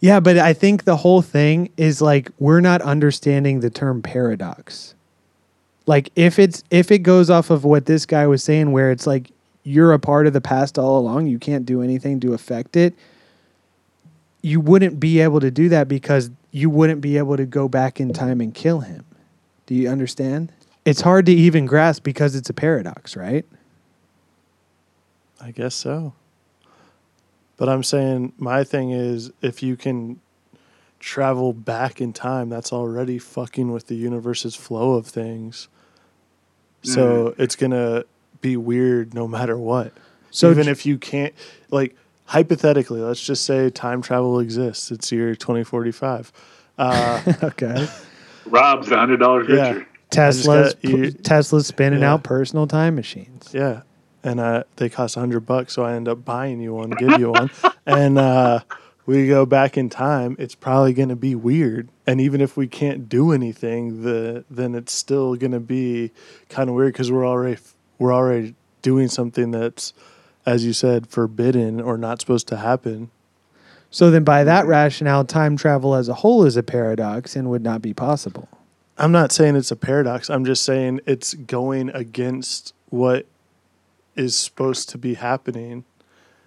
Yeah, but I think the whole thing is like we're not understanding the term paradox. Like if it's if it goes off of what this guy was saying where it's like you're a part of the past all along, you can't do anything to affect it. You wouldn't be able to do that because you wouldn't be able to go back in time and kill him. Do you understand? It's hard to even grasp because it's a paradox, right? I guess so. But I'm saying my thing is if you can travel back in time, that's already fucking with the universe's flow of things. So it's gonna be weird no matter what. So So even j- if you can't like hypothetically, let's just say time travel exists. It's year twenty forty five. Uh, okay. Rob's a hundred dollars Yeah. richer. Tesla's got- you- Tesla's spinning Yeah. out personal time machines. Yeah. And uh, they cost a hundred bucks, so I end up buying you one, give you one, and uh, we go back in time. It's probably going to be weird, and even if we can't do anything, the then it's still going to be kind of weird because we're already we're already doing something that's, as you said, forbidden or not supposed to happen. So then, by that rationale, time travel as a whole is a paradox and would not be possible. I'm not saying it's a paradox. I'm just saying it's going against what is supposed to be happening.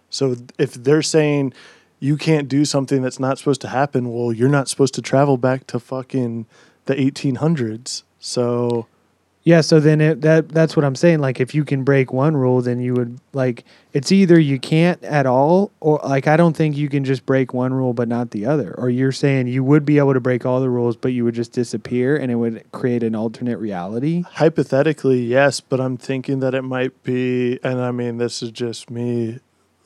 So if they're saying you can't do something that's not supposed to happen, well, you're not supposed to travel back to fucking the 1800s. So Yeah, so then it, that that's what I'm saying. Like, if you can break one rule, then you would like it's either you can't at all, or like I don't think you can just break one rule but not the other. Or you're saying you would be able to break all the rules, but you would just disappear, and it would create an alternate reality. hypothetically, yes, but I'm thinking that it might be, and I mean, this is just me,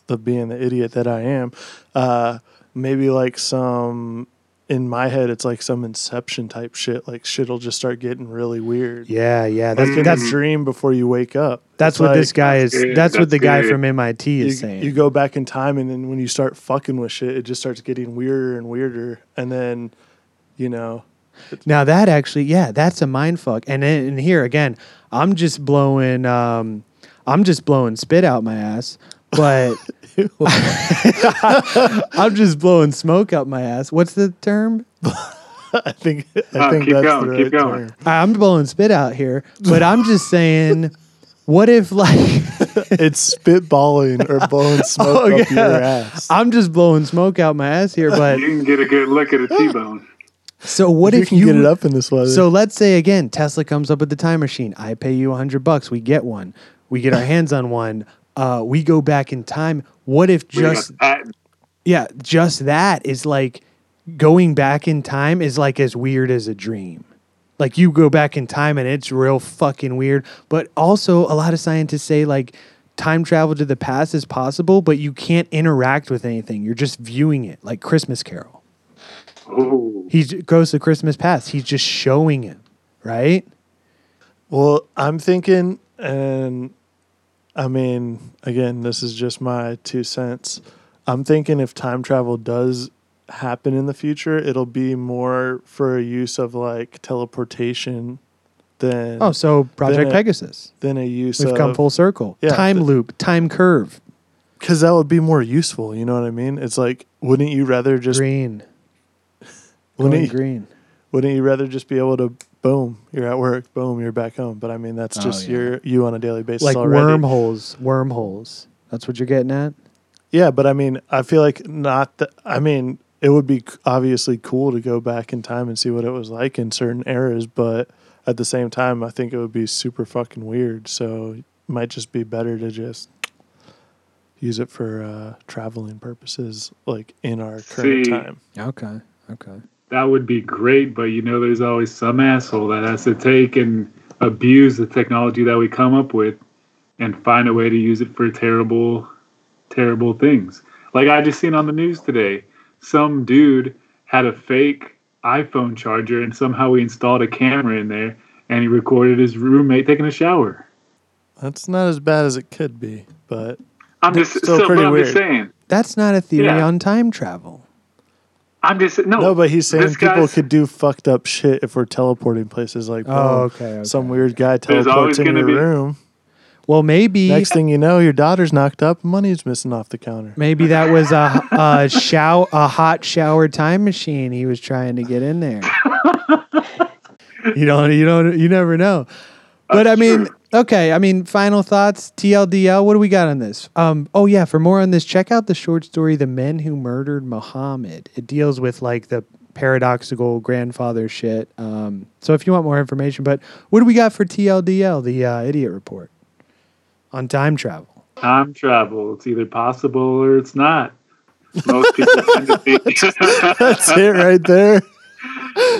the being the idiot that I am. Uh, maybe like some in my head, it's like some Inception type shit. Like shit'll just start getting really weird. Yeah, yeah, Like that's in a that's dream before you wake up. that's It's what like this guy is. That's That's what that's the guy from MIT You, is saying. you go back in time, and then when you start fucking with shit, it just starts getting weirder and weirder. And then, you know, Now that actually, yeah, that's a mind fuck. And then and here again, I'm just blowing, um, I'm just blowing spit out my ass, but I'm just blowing smoke out my ass. What's the term? I think I Oh, think keep that's going, the keep right going. term. I'm blowing spit out here, but I'm just saying, what if like It's spitballing or blowing oh, smoke Oh, up yeah. your ass. I'm just blowing smoke out my ass here, but You can get a good look at a T-bone. so what you if can you get it up in this weather? So let's say again, Tesla comes up with the time machine. I pay you a hundred bucks. We get one. We get our hands on one. Uh, we go back in time. What if just yeah, just that is like going back in time is like as weird as a dream. Like you go back in time and it's real fucking weird. But also a lot of scientists say like time travel to the past is possible, but you can't interact with anything. You're just viewing it like Christmas Carol. He goes to Christmas past. He's just showing it, right? Well, I'm thinking, and I mean, again, this is just my two cents. I'm thinking if time travel does happen in the future, it'll be more for a use of like teleportation than Oh, so Project it- Pegasus. than a use We've of come full circle. Yeah, time loop, time curve, because that would be more useful. You know what I mean? It's like, wouldn't you rather just green, wouldn't going you, green. wouldn't you rather just be able to boom, you're at work, boom, you're back home? But I mean, that's Oh, just yeah. your you on a daily basis Like already. wormholes, wormholes. That's what you're getting at. Yeah, but I mean, I feel like not that. I mean, it would be obviously cool to go back in time and see what it was like in certain eras, but at the same time, I think it would be super fucking weird. So it might just be better to just use it for uh, traveling purposes, like in our current See, time. Okay, okay. That would be great, but you know, there's always some asshole that has to take and abuse the technology that we come up with and find a way to use it for terrible, terrible things. Like I just seen on the news today, some dude had a fake iPhone charger and somehow he installed a camera in there and he recorded his roommate taking a shower. That's not as bad as it could be, but I'm just Still still, pretty but I'm just weird. saying. That's not a theory Yeah. on time travel. I'm just no. no. But he's saying people could do fucked up shit if we're teleporting places. Like, Oh, boom, okay, okay. some weird guy There's teleports in gonna your be- room. Well, maybe Next thing you know, your daughter's knocked up, money's missing off the counter. maybe that was a a shower a hot shower time machine he was trying to get in there. you don't you don't you never know. But I mean, true. okay, I mean, final thoughts, TLDL, what do we got on this? Um oh yeah, for more on this, check out the short story The Men Who Murdered Muhammad. It deals with like the paradoxical grandfather shit. Um so if you want more information, but what do we got for TLDL, the uh, idiot report on time travel? time travel. It's either possible or it's not. Most people tend to think That's it right there.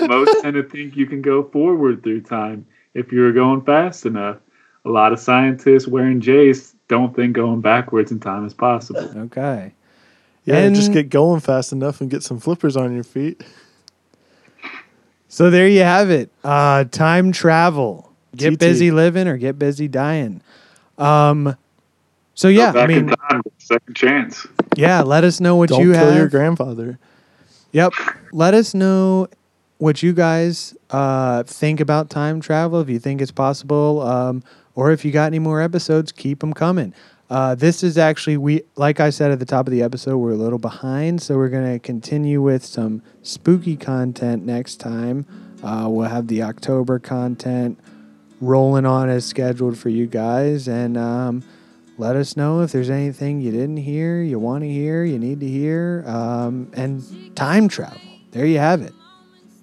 most tend to think you can go forward through time if you're going fast enough. A lot of scientists wearing J's don't think going backwards in time is possible. Okay. Yeah, just get going fast enough and get some flippers on your feet. So there you have it. Uh, time travel. Get TT. busy living or get busy dying. Um, so yeah, I Back in mean, time, second chance. yeah. Let us know what Don't you kill have. your grandfather. Yep. Let us know what you guys uh, think about time travel. If you think it's possible, um, or if you got any more episodes, keep them coming. Uh, this is actually we like I said at the top of the episode, we're a little behind, so we're gonna continue with some spooky content next time. Uh, we'll have the October content rolling on as scheduled for you guys. And um, let us know if there's anything you didn't hear, you want to hear, you need to hear. Um, and time travel. There you have it.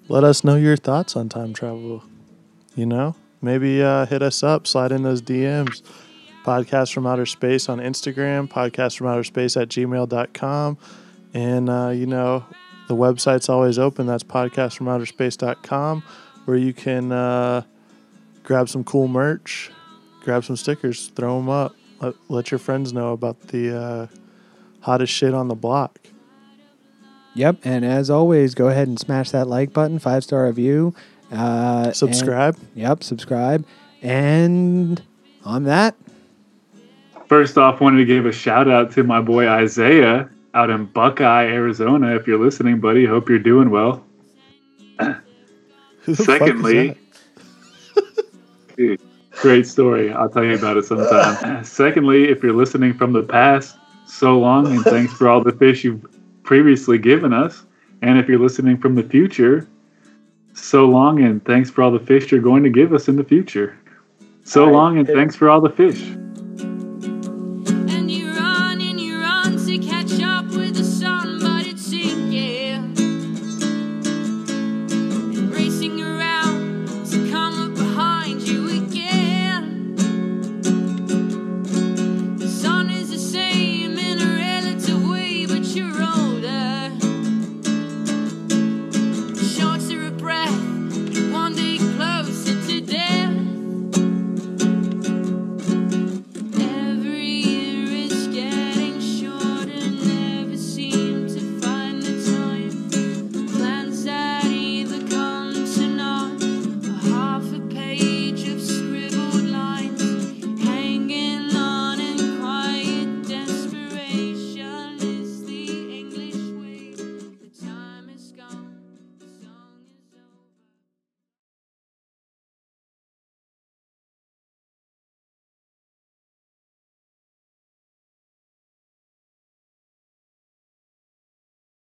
Let us know your thoughts on time travel. You know, maybe uh, hit us up, slide in those DMs. Podcast from Outer Space on Instagram, podcast from outer space at gmail.com. And, uh, you know, the website's always open. That's podcastfromouterspace.com, where you can uh, grab some cool merch, grab some stickers, throw them up. Let, let your friends know about the uh, hottest shit on the block. Yep. And as always, go ahead and smash that like button, five star review. Uh, and- Subscribe. yep. Subscribe. And on that, First off, wanted to give a shout out to my boy Isaiah out in Buckeye, Arizona. If you're listening, buddy, hope you're doing well. Who the fuck is Secondly. Dude, great story. I'll tell you about it sometime. Secondly, if you're listening from the past, so long and thanks for all the fish you've previously given us. And if you're listening from the future, so long and thanks for all the fish you're going to give us in the future. So long and thanks for all the fish.